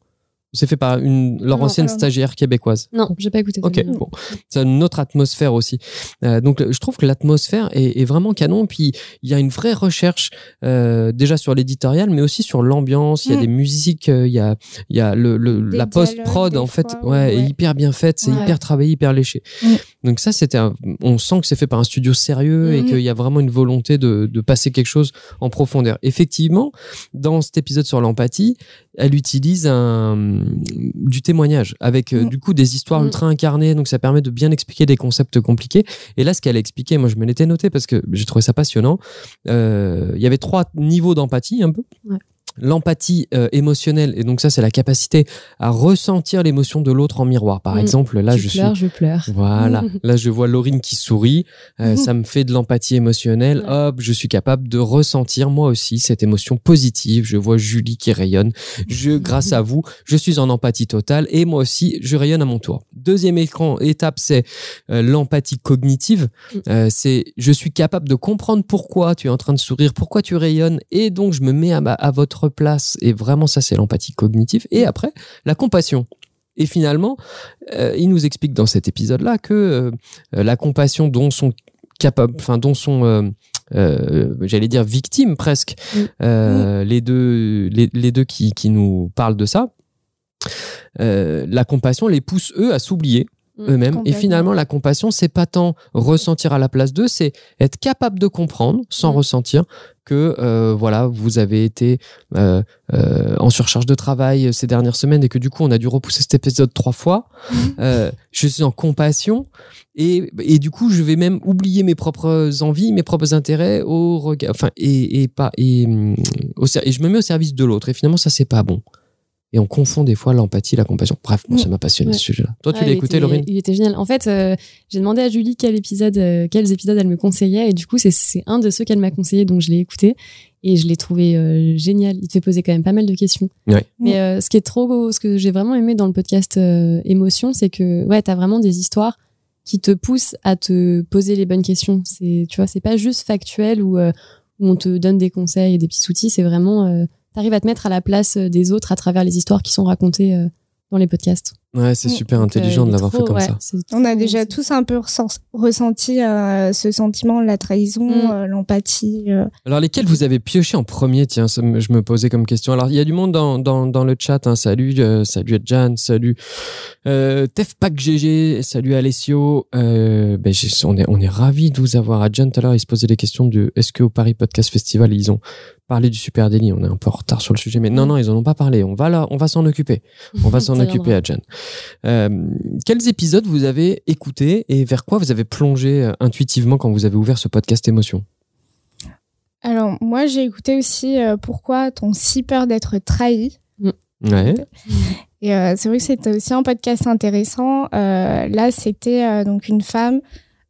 Speaker 1: C'est fait par une, leur
Speaker 2: Non,
Speaker 1: ancienne
Speaker 3: alors
Speaker 1: stagiaire québécoise.
Speaker 2: Non, j'ai pas écouté.
Speaker 1: Ok, bon, c'est une autre atmosphère aussi. Euh, donc, je trouve que l'atmosphère est, est vraiment canon. Puis, il y a une vraie recherche euh, déjà sur l'éditorial, mais aussi sur l'ambiance. Il y a
Speaker 3: Mm.
Speaker 1: des musiques, euh, il y a, il y a le, la post-prod,
Speaker 3: dialogues,
Speaker 1: en fait,
Speaker 3: fois,
Speaker 1: ouais, est hyper bien faite. C'est
Speaker 2: Ouais.
Speaker 1: hyper travaillé, hyper léché.
Speaker 3: Mm.
Speaker 1: Donc ça, c'était, un- on sent que c'est fait par un studio sérieux et
Speaker 3: Mhm.
Speaker 1: qu'il y a vraiment une volonté de, de passer quelque chose en profondeur. Effectivement, dans cet épisode sur l'empathie, elle utilise un, du témoignage avec euh,
Speaker 3: Mm.
Speaker 1: du coup des histoires
Speaker 2: Mm.
Speaker 1: ultra incarnées, donc ça permet de bien expliquer des concepts compliqués. Et là, ce qu'elle a expliqué, moi je me l'étais noté parce que j'ai trouvé ça passionnant. Euh, Il y avait trois niveaux d'empathie un peu.
Speaker 2: Ouais.
Speaker 1: L'empathie euh, émotionnelle, et donc ça c'est la capacité à ressentir l'émotion de l'autre en miroir. Par
Speaker 2: Mm.
Speaker 1: exemple, là
Speaker 2: tu
Speaker 1: je suis
Speaker 2: pleures, je pleure.
Speaker 1: voilà. Là, je vois Laurine qui sourit. Euh,
Speaker 3: Mhm.
Speaker 1: Ça me fait de l'empathie émotionnelle.
Speaker 2: Ouais.
Speaker 1: Hop, je suis capable de ressentir moi aussi cette émotion positive. Je vois Julie qui rayonne. Je, grâce à vous, je suis en empathie totale et moi aussi, je rayonne à mon tour. Deuxième écran, étape, c'est euh, l'empathie cognitive.
Speaker 2: Mm.
Speaker 1: C'est je suis capable de comprendre pourquoi tu es en train de sourire, pourquoi tu rayonnes et donc je me mets à, ma- à votre place. Et vraiment, ça, c'est l'empathie cognitive. Et après, la compassion. Et finalement, euh, il nous explique dans cet épisode-là que euh, la compassion dont sont capables, enfin dont sont, euh, j'allais dire victimes presque,
Speaker 2: Mm.
Speaker 1: les deux, les, les deux qui, qui nous parlent de ça. la compassion les pousse eux à s'oublier eux-mêmes. Et finalement la compassion c'est pas tant ressentir à la place d'eux c'est être capable de comprendre sans
Speaker 2: Mm.
Speaker 1: ressentir que euh, voilà vous avez été euh, euh, en surcharge de travail ces dernières semaines et que du coup on a dû repousser cet épisode trois fois. Euh, je suis en compassion et, et du coup je vais même oublier mes propres envies mes propres intérêts au regard enfin et, et pas et, hum, au et je me mets au service de l'autre. Et finalement ça c'est pas bon et on confond des fois l'empathie la compassion bref moi
Speaker 3: Mm.
Speaker 1: ça m'a passionné
Speaker 2: Ouais.
Speaker 1: ce sujet là toi tu
Speaker 2: Ouais,
Speaker 1: l'as écouté
Speaker 2: était-
Speaker 1: Laurine?
Speaker 2: Il était génial. En fait, euh, j'ai demandé à Julie quel épisode, euh, quels épisodes elle me conseillait, et du coup, c'est- un de ceux qu'elle m'a conseillé, donc je l'ai écouté et je l'ai trouvé euh, génial. Il te fait poser quand même pas mal de questions.
Speaker 1: Ouais.
Speaker 2: Mais ce qui est trop, ce que j'ai vraiment aimé dans le podcast Émotion, c'est que ouais, t'as vraiment des histoires qui te poussent à te poser les bonnes questions. C'est, tu vois, c'est pas juste factuel où, où on te donne des conseils et des petits outils. C'est vraiment, t'arrives à te mettre à la place des autres à travers les histoires qui sont racontées euh, dans les podcasts.
Speaker 1: ouais c'est
Speaker 3: Mm.
Speaker 1: super
Speaker 2: Donc, euh,
Speaker 1: intelligent
Speaker 2: il
Speaker 1: de l'avoir fait comme
Speaker 2: ouais,
Speaker 1: ça
Speaker 3: On a déjà tous un peu ressenti euh, ce sentiment, la trahison,
Speaker 2: Mm.
Speaker 3: euh, l'empathie. euh.
Speaker 1: Alors, lesquels vous avez pioché en premier? Tiens, ça je me posais comme question. Alors, il y a du monde dans, dans, dans le chat. hein. Salut, euh, salut Adjan, salut euh, Tefpak GG, salut Alessio. Euh, ben, on est, on est ravis de vous avoir. Adjan, tout à l'heure, il se posait des questions de est-ce qu'au Paris Podcast Festival, ils ont parlé du Super Daily On est un peu en retard sur le sujet, mais non, non, ils en ont pas parlé. On va là, on va s'en occuper. On va s'en occuper. Adjan. Euh, quels épisodes vous avez écoutés et vers quoi vous avez plongé euh, intuitivement quand vous avez ouvert ce podcast Émotion?
Speaker 3: Alors, moi, j'ai écouté aussi euh, Pourquoi t'ont si peur d'être trahi.
Speaker 1: Ouais.
Speaker 3: Et euh, c'est vrai que c'était aussi un podcast intéressant. Euh, là, c'était euh, donc une femme,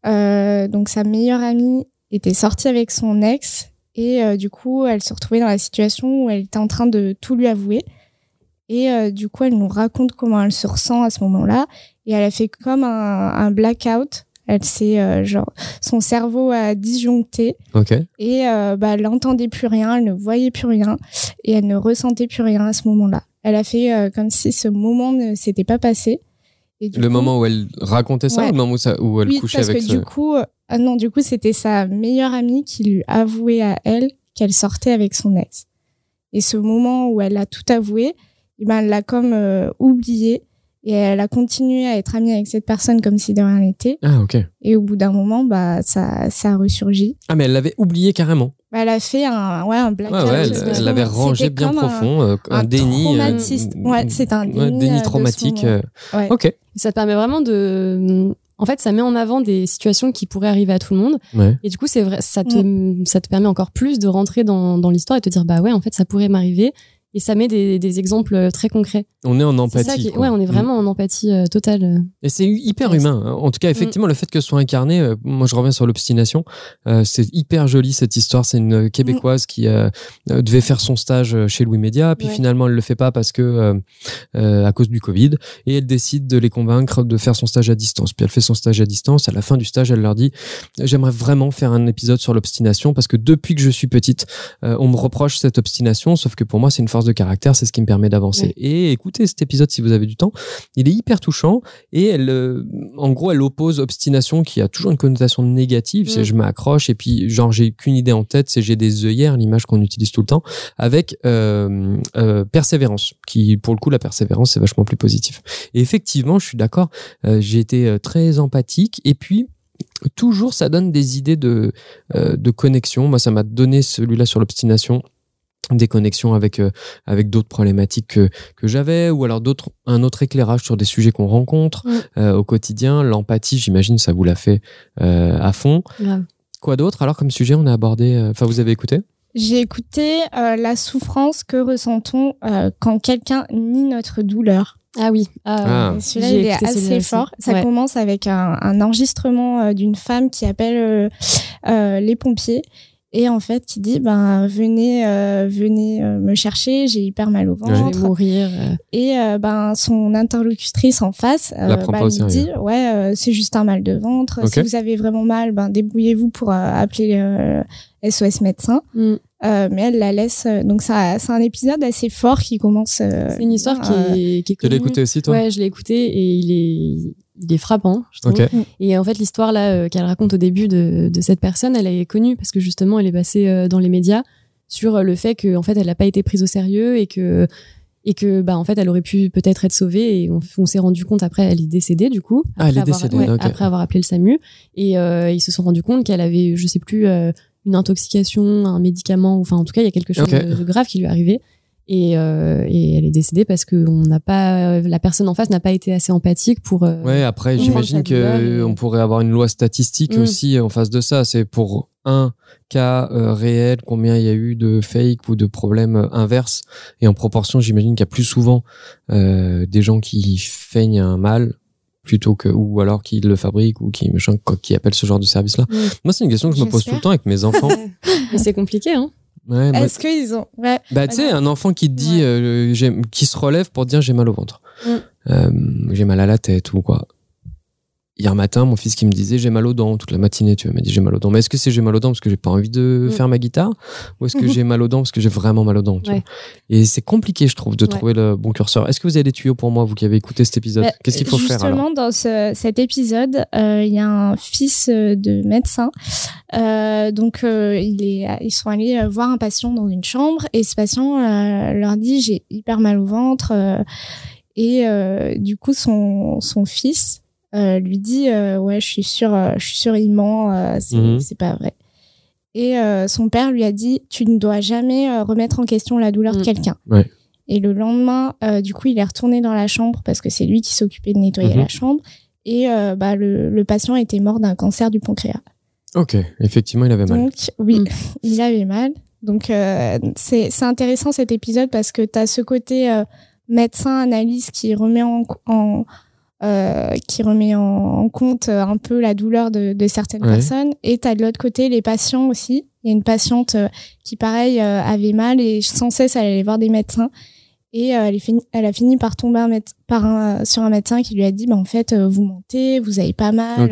Speaker 3: euh, donc sa meilleure amie était sortie avec son ex et euh, du coup, elle se retrouvait dans la situation où elle était en train de tout lui avouer. Et euh, du coup, elle nous raconte comment elle se ressent à ce moment-là. Et elle a fait comme un, un blackout. Elle s'est euh, genre son cerveau a disjoncté et bah, elle n'entendait plus rien, elle ne voyait plus rien et elle ne ressentait plus rien à ce moment-là. Elle a fait comme si ce moment ne s'était pas passé. Et
Speaker 1: Le
Speaker 3: coup-
Speaker 1: moment où elle racontait ça
Speaker 3: Ouais.
Speaker 1: ou le moment où, ça, où elle
Speaker 3: oui,
Speaker 1: couchait
Speaker 3: parce
Speaker 1: avec
Speaker 3: que
Speaker 1: ce...
Speaker 3: du coup, euh, ah non, du coup, c'était sa meilleure amie qui lui avouait à elle qu'elle sortait avec son ex. Et ce moment où elle a tout avoué, eh ben, elle l'a comme euh, oublié et elle a continué à être amie avec cette personne comme si de rien n'était.
Speaker 1: Ah, ok.
Speaker 3: Et au bout d'un moment, bah, ça, ça a ressurgi.
Speaker 1: Ah, mais elle l'avait oublié carrément.
Speaker 3: Bah, elle a fait un, ouais, un blackout.
Speaker 1: Ouais, ouais, elle, l'avait rangé bien profond, euh, un,
Speaker 3: un
Speaker 1: déni.
Speaker 3: Ouais, c'est un
Speaker 1: ouais,
Speaker 3: déni, euh, ce
Speaker 1: traumatique. euh. Ok.
Speaker 2: Ça te permet vraiment de. En fait, ça met en avant des situations qui pourraient arriver à tout le monde.
Speaker 1: Ouais.
Speaker 2: Et du coup, c'est vrai, ça te, ça te permet encore plus de rentrer dans, dans l'histoire et te dire, bah ouais, en fait, ça pourrait m'arriver. Et ça met des, des exemples très concrets.
Speaker 1: On est en
Speaker 2: ça
Speaker 1: empathie.
Speaker 2: qui-
Speaker 1: quoi.
Speaker 2: ouais, on est
Speaker 1: Mm.
Speaker 2: vraiment en empathie euh, totale.
Speaker 1: Et c'est hyper humain. hein. En tout
Speaker 3: Mm.
Speaker 1: cas, effectivement, le fait que ce soit incarné, euh, moi je reviens sur l'obstination, euh, c'est hyper joli cette histoire. C'est une
Speaker 3: Mm.
Speaker 1: Québécoise qui euh, euh, devait faire son stage euh, chez Louis Média, puis
Speaker 2: Ouais.
Speaker 1: finalement elle le fait pas parce que euh, euh, à cause du Covid, et elle décide de les convaincre de faire son stage à distance. Puis elle fait son stage à distance. À la fin du stage, elle leur dit j'aimerais vraiment faire un épisode sur l'obstination parce que depuis que je suis petite, euh, on me reproche cette obstination, sauf que pour moi c'est une force force de caractère, c'est ce qui me permet d'avancer. Et écoutez cet épisode si vous avez du temps. Il est hyper touchant et elle, euh, en gros, elle oppose obstination qui a toujours une connotation négative. C'est
Speaker 2: Mm.
Speaker 1: je m'accroche et puis genre j'ai qu'une idée en tête, c'est j'ai des œillères, l'image qu'on utilise tout le temps, avec euh, euh, persévérance. Qui pour le coup la persévérance c'est vachement plus positif. Et effectivement, je suis d'accord. j'ai été très empathique et puis toujours ça donne des idées de euh, de connexion. Moi, ça m'a donné celui-là sur l'obstination des connexions avec euh, avec d'autres problématiques que que j'avais ou alors d'autres un autre éclairage sur des sujets qu'on rencontre euh, au quotidien l'empathie j'imagine ça vous l'a fait euh, à fond
Speaker 2: Grave.
Speaker 1: quoi d'autre alors comme sujet on a abordé euh, enfin vous avez écouté?
Speaker 3: J'ai écouté euh, la souffrance que ressentons euh, quand quelqu'un nie notre douleur.
Speaker 2: Ah oui.
Speaker 1: Ah.
Speaker 3: Et Celui-là, il est assez fort. Ça
Speaker 2: Ouais.
Speaker 3: commence avec un, un enregistrement d'une femme qui appelle euh, euh, les pompiers et en fait qui dit ben venez euh, venez euh, me chercher, j'ai hyper mal au
Speaker 2: Je vais
Speaker 3: ventre.
Speaker 2: mourir. euh.
Speaker 3: Et euh, ben son interlocutrice en face euh, bah, lui
Speaker 1: sérieux.
Speaker 3: dit ouais euh, c'est juste un mal de ventre. Si vous avez vraiment mal, ben débrouillez-vous pour euh, appeler euh, SOS médecin.
Speaker 2: Mm.
Speaker 3: Euh, mais elle la laisse. euh, donc ça, c'est un épisode assez fort qui commence. euh,
Speaker 2: C'est une histoire qui est, qui est
Speaker 1: tu l'as écouté aussi toi?
Speaker 2: Ouais, je l'ai écouté et il est, il est frappant, je trouve.
Speaker 1: ok
Speaker 2: Et en fait, l'histoire là euh, qu'elle raconte au début de, de cette personne, elle est connue parce que justement, elle est passée euh, dans les médias sur euh, le fait que en fait, elle n'a pas été prise au sérieux et que et que bah en fait, elle aurait pu peut-être être sauvée. Et on, on s'est rendu compte après, elle est décédée du coup.
Speaker 1: Ah, elle est
Speaker 2: après avoir-
Speaker 1: décédée,
Speaker 2: ouais. Après avoir appelé le SAMU et euh, ils se sont rendus compte qu'elle avait, je sais plus, euh, une intoxication, un médicament, ou enfin en tout cas, il y a quelque chose de, de grave qui lui est arrivé. Et, euh, et elle est décédée parce que on n'a pas, la personne en face n'a pas été assez empathique pour. euh,
Speaker 1: ouais après j'imagine que
Speaker 2: et-
Speaker 1: on pourrait avoir une loi statistique
Speaker 2: Mm.
Speaker 1: aussi en face de ça c'est pour un cas euh, réel combien il y a eu de fake ou de problèmes euh, inverses et en proportion j'imagine qu'il y a plus souvent euh, des gens qui feignent un mal plutôt que ou alors qui le fabriquent ou qui machin, qui appellent ce genre de service là
Speaker 2: Mm.
Speaker 1: moi c'est une question que je me pose tout le temps avec mes enfants
Speaker 2: Mais c'est compliqué, hein.
Speaker 1: Ouais,
Speaker 3: Est-ce qu'ils ont ouais.
Speaker 1: bah tu sais un enfant qui te dit euh, qui se relève pour dire j'ai mal au ventre
Speaker 2: Mm.
Speaker 1: Euh, j'ai mal à la tête ou quoi hier matin mon fils qui me disait j'ai mal aux dents toute la matinée tu vois m'a dit j'ai mal aux dents mais est-ce que c'est j'ai mal aux dents parce que j'ai pas envie de
Speaker 2: Mm.
Speaker 1: faire ma guitare ou est-ce que j'ai mal aux dents parce que j'ai vraiment mal aux dents tu
Speaker 2: Ouais.
Speaker 1: vois? Et c'est compliqué je trouve de
Speaker 2: Ouais.
Speaker 1: trouver le bon curseur est-ce que vous avez des tuyaux pour moi vous qui avez écouté cet épisode?
Speaker 3: Bah,
Speaker 1: qu'est-ce qu'il faut
Speaker 3: justement,
Speaker 1: faire alors?
Speaker 3: dans ce, cet épisode, euh, il y a un fils euh, de médecin. Euh, donc, euh, il est, ils sont allés voir un patient dans une chambre et ce patient leur dit j'ai hyper mal au ventre. et du coup, son, son fils euh, lui dit euh, ouais, je suis sûr, euh, je suis sûr, il ment, euh, c'est
Speaker 1: Mhm.
Speaker 3: c'est pas vrai. Et euh, son père lui a dit tu ne dois jamais euh, remettre en question la douleur de
Speaker 2: Mhm.
Speaker 3: quelqu'un.
Speaker 1: Ouais.
Speaker 3: Et le lendemain, euh, du coup, il est retourné dans la chambre parce que c'est lui qui s'occupait de nettoyer
Speaker 1: Mhm.
Speaker 3: la chambre. Et euh, bah, le, le patient était mort d'un cancer du pancréas.
Speaker 1: ok effectivement il avait mal
Speaker 3: Donc, oui,
Speaker 2: Mm.
Speaker 3: il avait mal. Donc, euh, c'est c'est intéressant cet épisode parce que tu as ce côté euh, médecin-analyse qui remet en, en, euh, qui remet en, en compte euh, un peu la douleur de, de certaines
Speaker 1: Ouais.
Speaker 3: personnes. Et tu as de l'autre côté les patients aussi. Il y a une patiente euh, qui, pareil, avait mal et sans cesse, elle allait voir des médecins. Et euh, elle, est fini- elle a fini par tomber un méde- par un, sur un médecin qui lui a dit bah, en fait, euh, vous mentez, vous avez pas mal.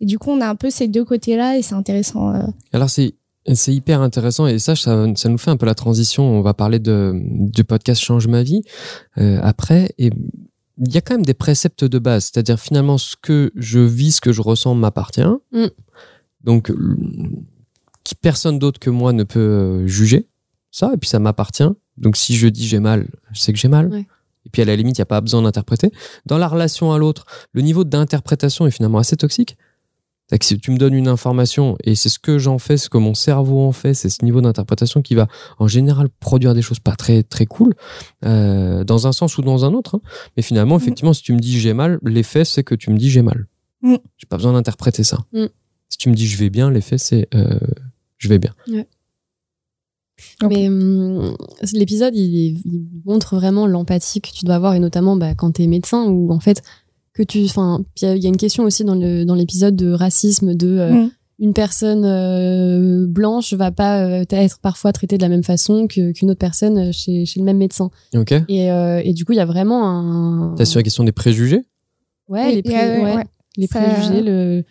Speaker 3: Et du coup, on a un peu ces deux côtés-là et c'est intéressant.
Speaker 1: Alors c'est c'est hyper intéressant et ça, ça ça nous fait un peu la transition. On va parler de du podcast change ma vie après et il y a quand même des préceptes de base, c'est-à-dire finalement ce que je vis, ce que je ressens m'appartient.
Speaker 2: Mm.
Speaker 1: Donc qui personne d'autre que moi ne peut euh, juger ça et puis ça m'appartient. Donc si je dis j'ai mal, je sais que j'ai mal.
Speaker 2: Ouais.
Speaker 1: Et puis à la limite, il n'y a pas besoin d'interpréter. Dans la relation à l'autre, le niveau d'interprétation est finalement assez toxique. C'est que si tu me donnes une information et c'est ce que j'en fais, ce que mon cerveau en fait, c'est ce niveau d'interprétation qui va en général produire des choses pas très très cool, euh, dans un sens ou dans un autre. hein. Mais finalement,
Speaker 3: Mhm.
Speaker 1: effectivement, si tu me dis j'ai mal, l'effet c'est que tu me dis j'ai mal.
Speaker 3: Mhm.
Speaker 1: J'ai pas besoin d'interpréter ça.
Speaker 2: Mhm.
Speaker 1: Si tu me dis je vais bien, l'effet c'est euh, je vais bien.
Speaker 2: Mais hum, l'épisode, il, montre vraiment l'empathie que tu dois avoir, et notamment bah, quand tu es médecin, ou en fait, que tu. Enfin, puis il y a- il y, a une question aussi dans le- dans l'épisode de racisme, de euh,
Speaker 3: Mm.
Speaker 2: une personne euh, blanche va pas euh, être parfois traitée de la même façon que- qu'une autre personne euh, chez, chez le même médecin.
Speaker 1: Ok.
Speaker 2: Et, euh, et du coup, il y a vraiment un.
Speaker 1: T'as sur la question des préjugés?
Speaker 2: Ouais,
Speaker 3: Oui,
Speaker 2: les,
Speaker 3: il y a-
Speaker 2: pré- ouais,
Speaker 3: ouais.
Speaker 2: les
Speaker 3: Ça-
Speaker 2: préjugés, le,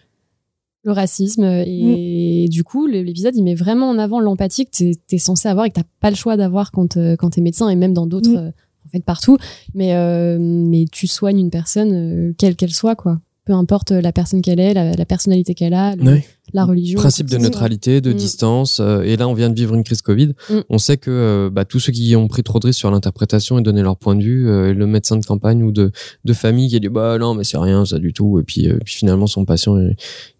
Speaker 2: le racisme et, du coup l'épisode il met vraiment en avant l'empathie que t'es es censé avoir et que t'as pas le choix d'avoir quand quand t'es médecin et même dans d'autres
Speaker 3: Mm.
Speaker 2: Euh, partout mais euh, mais tu soignes une personne euh, quelle qu'elle soit quoi peu importe la personne qu'elle est la, personnalité qu'elle a. la religion
Speaker 1: Principe de neutralité, de
Speaker 2: Mm.
Speaker 1: distance. euh, et là, on vient de vivre une crise Covid.
Speaker 2: Mm.
Speaker 1: On sait que euh, bah, tous ceux qui ont pris trop de risques sur l'interprétation et donné leur point de vue, euh, le médecin de campagne ou de, de famille qui a dit bah non mais c'est rien ça du tout. Et puis, puis finalement son patient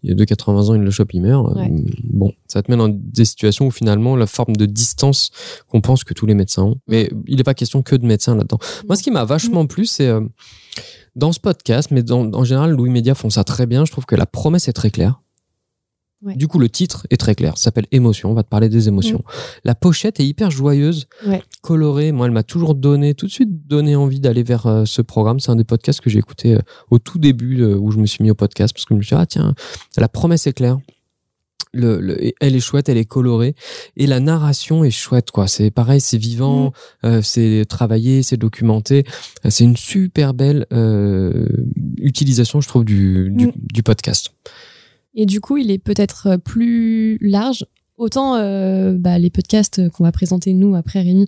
Speaker 1: il, a de 80 ans, il le chope, il meurt.
Speaker 2: Ouais.
Speaker 1: Euh, bon, ça te met dans des situations où finalement la forme de distance qu'on pense que tous les médecins ont. Mais il n'est pas question que de médecins là-dedans. Moi, ce qui m'a vachement plu, c'est dans ce podcast, mais dans- en général, Louis Média font ça très bien. Je trouve que la promesse est très claire.
Speaker 2: Ouais.
Speaker 1: Du coup, le titre est très clair. Ça s'appelle Émotion. On va te parler des émotions. La pochette est hyper joyeuse,
Speaker 2: Ouais.
Speaker 1: colorée. Moi, elle m'a toujours donné, tout de suite donné envie d'aller vers euh, ce programme. C'est un des podcasts que j'ai écouté euh, au tout début euh, où je me suis mis au podcast parce que je me suis dit, ah tiens, la promesse est claire. Le, le- elle est chouette, elle est colorée et la narration est chouette quoi. C'est pareil, c'est vivant, euh, c'est travaillé, c'est documenté. C'est une super belle euh, utilisation, je trouve, du, du,
Speaker 3: Mm.
Speaker 1: du podcast.
Speaker 2: Et du coup, il est peut-être euh, plus large. Autant euh, bah, les podcasts qu'on va présenter nous après Rémi,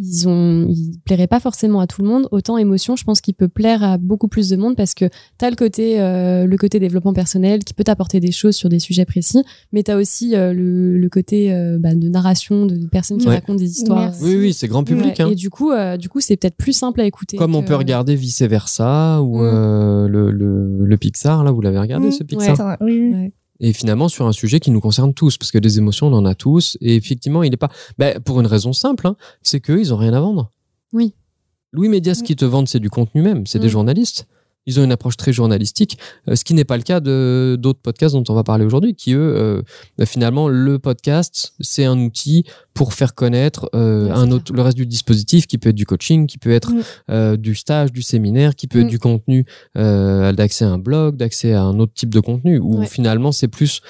Speaker 2: ils ont, ils plairaient pas forcément à tout le monde. Autant émotion, je pense qu'il peut plaire à beaucoup plus de monde parce que t'as le côté, euh, le côté développement personnel qui peut t'apporter des choses sur des sujets précis, mais t'as aussi euh, le, le côté euh, bah, de narration de personnes qui
Speaker 1: Ouais.
Speaker 2: racontent des histoires.
Speaker 3: Merci.
Speaker 1: Oui, oui, c'est grand public.
Speaker 2: Ouais.
Speaker 1: hein.
Speaker 2: Et du coup, euh, du coup, c'est peut-être plus simple à écouter.
Speaker 1: Comme on peut regarder vice versa ou
Speaker 2: Mm.
Speaker 1: euh, le, le, le Pixar, là, vous l'avez regardé
Speaker 3: Mm.
Speaker 1: ce Pixar?
Speaker 3: Attends, oui, oui.
Speaker 2: Ouais.
Speaker 1: Et finalement, sur un sujet qui nous concerne tous, parce que des émotions, on en a tous. Et effectivement, il n'est pas. Ben, pour une raison simple, hein, c'est qu'eux, ils ont rien à vendre.
Speaker 2: Oui.
Speaker 1: Louis Média, ce qu'ils te vendent, c'est du contenu même. C'est des
Speaker 2: Mm.
Speaker 1: journalistes. Ils ont une approche très journalistique, euh, ce qui n'est pas le cas de d'autres podcasts dont on va parler aujourd'hui, qui eux, euh, finalement, le podcast, c'est un outil pour faire connaître euh, un autre, le reste du dispositif, qui peut être du coaching, qui peut être euh, du stage, du séminaire, qui peut être
Speaker 3: Mm.
Speaker 1: du contenu d'accès à un blog, d'accès à un autre type de contenu, où
Speaker 2: Ouais.
Speaker 1: finalement c'est plus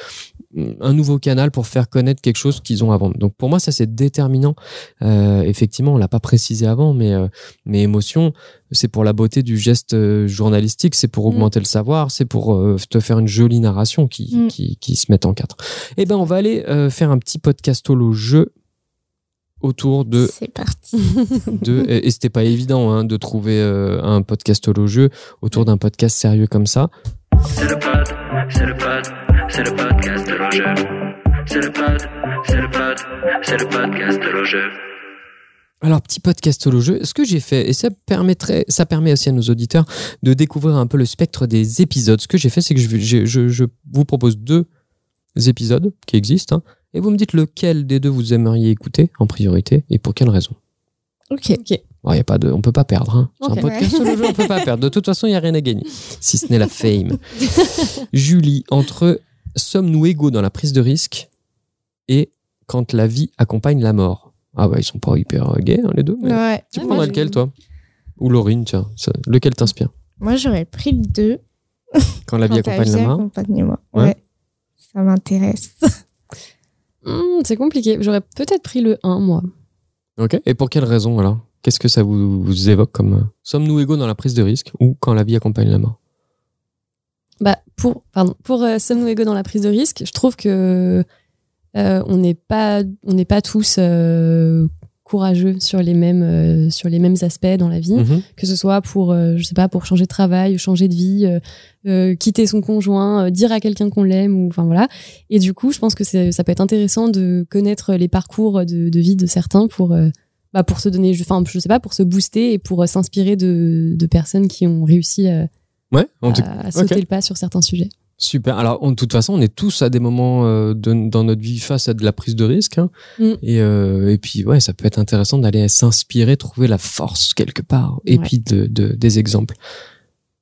Speaker 1: un nouveau canal pour faire connaître quelque chose qu'ils ont à vendre. Donc pour moi ça c'est déterminant. Euh, effectivement on l'a pas précisé avant, mais euh, mais émotion c'est pour la beauté du geste euh, journalistique, c'est pour
Speaker 2: Mm.
Speaker 1: augmenter le savoir, c'est pour euh, te faire une jolie narration qui,
Speaker 3: Mm.
Speaker 1: qui, qui se met en quatre. Eh ben on va aller euh, faire un petit podcastolo jeu autour de
Speaker 3: C'est parti.
Speaker 1: de et et c'était pas évident hein, de trouver euh, un podcastolo jeu autour d'un podcast sérieux comme ça.
Speaker 4: C'est le pod, c'est le pod, c'est le podcast de Roger. C'est le pod, c'est le pod, c'est le podcast de Roger.
Speaker 1: Alors petit podcastolo jeu, ce que j'ai fait et ça permettrait, ça permet aussi à nos auditeurs de découvrir un peu le spectre des épisodes. Ce que j'ai fait, c'est que je, je, je, je vous propose deux épisodes qui existent hein, et vous me dites lequel des deux vous aimeriez écouter en priorité et pour quelle raison.
Speaker 3: Ok.
Speaker 1: Bon, y a pas de, on peut pas perdre. Hein. C'est
Speaker 2: Ok.
Speaker 1: un podcast jeu, on peut pas perdre. De toute façon, il y a rien à gagner, si ce n'est la fame. Julie, entre sommes-nous égaux dans la prise de risque et quand la vie accompagne la mort? Ah ouais, ils sont pas hyper euh, gays hein, les deux. Mais
Speaker 3: Ouais.
Speaker 1: Tu
Speaker 2: Ouais,
Speaker 1: prendrais lequel toi? Ou Laurine, tiens. ça- lequel t'inspire?
Speaker 3: Moi, j'aurais pris le 2.
Speaker 1: Quand la vie accompagne la mort?
Speaker 3: Accompagne-moi.
Speaker 1: Ouais.
Speaker 3: Ouais. Ça m'intéresse.
Speaker 2: Hmm, c'est compliqué. J'aurais peut-être pris le 1, moi.
Speaker 1: Ok. Et pour quelle raison alors? Qu'est-ce que ça vous, vous évoque comme euh, sommes-nous égaux dans la prise de risque ou quand la vie accompagne la mort?
Speaker 2: Bah, pour, pardon, pour euh, Sommes-nous égaux dans la prise de risque, je trouve que euh, on n'est pas, on n'est pas tous euh, courageux sur les mêmes, euh, sur les mêmes aspects dans la vie,
Speaker 1: Mhm.
Speaker 2: que ce soit pour, je sais pas, pour changer de travail, changer de vie, quitter son conjoint, dire à quelqu'un qu'on l'aime, ou enfin voilà. Et du coup, je pense que ça peut être intéressant de connaître les parcours de, de vie de certains pour, bah, pour se donner, enfin, je sais pas, pour se booster et pour s'inspirer de, de personnes qui ont réussi à,
Speaker 1: Ouais, en tout
Speaker 2: à sauter le pas sur certains sujets.
Speaker 1: Super. Alors, on- de toute façon, on est tous à des moments euh, de- dans notre vie face à de la prise de risque. hein.
Speaker 2: Mm.
Speaker 1: Et, euh, et puis, ouais, ça peut être intéressant d'aller s'inspirer, trouver la force quelque part. Et
Speaker 2: Ouais.
Speaker 1: puis, de, de- des exemples.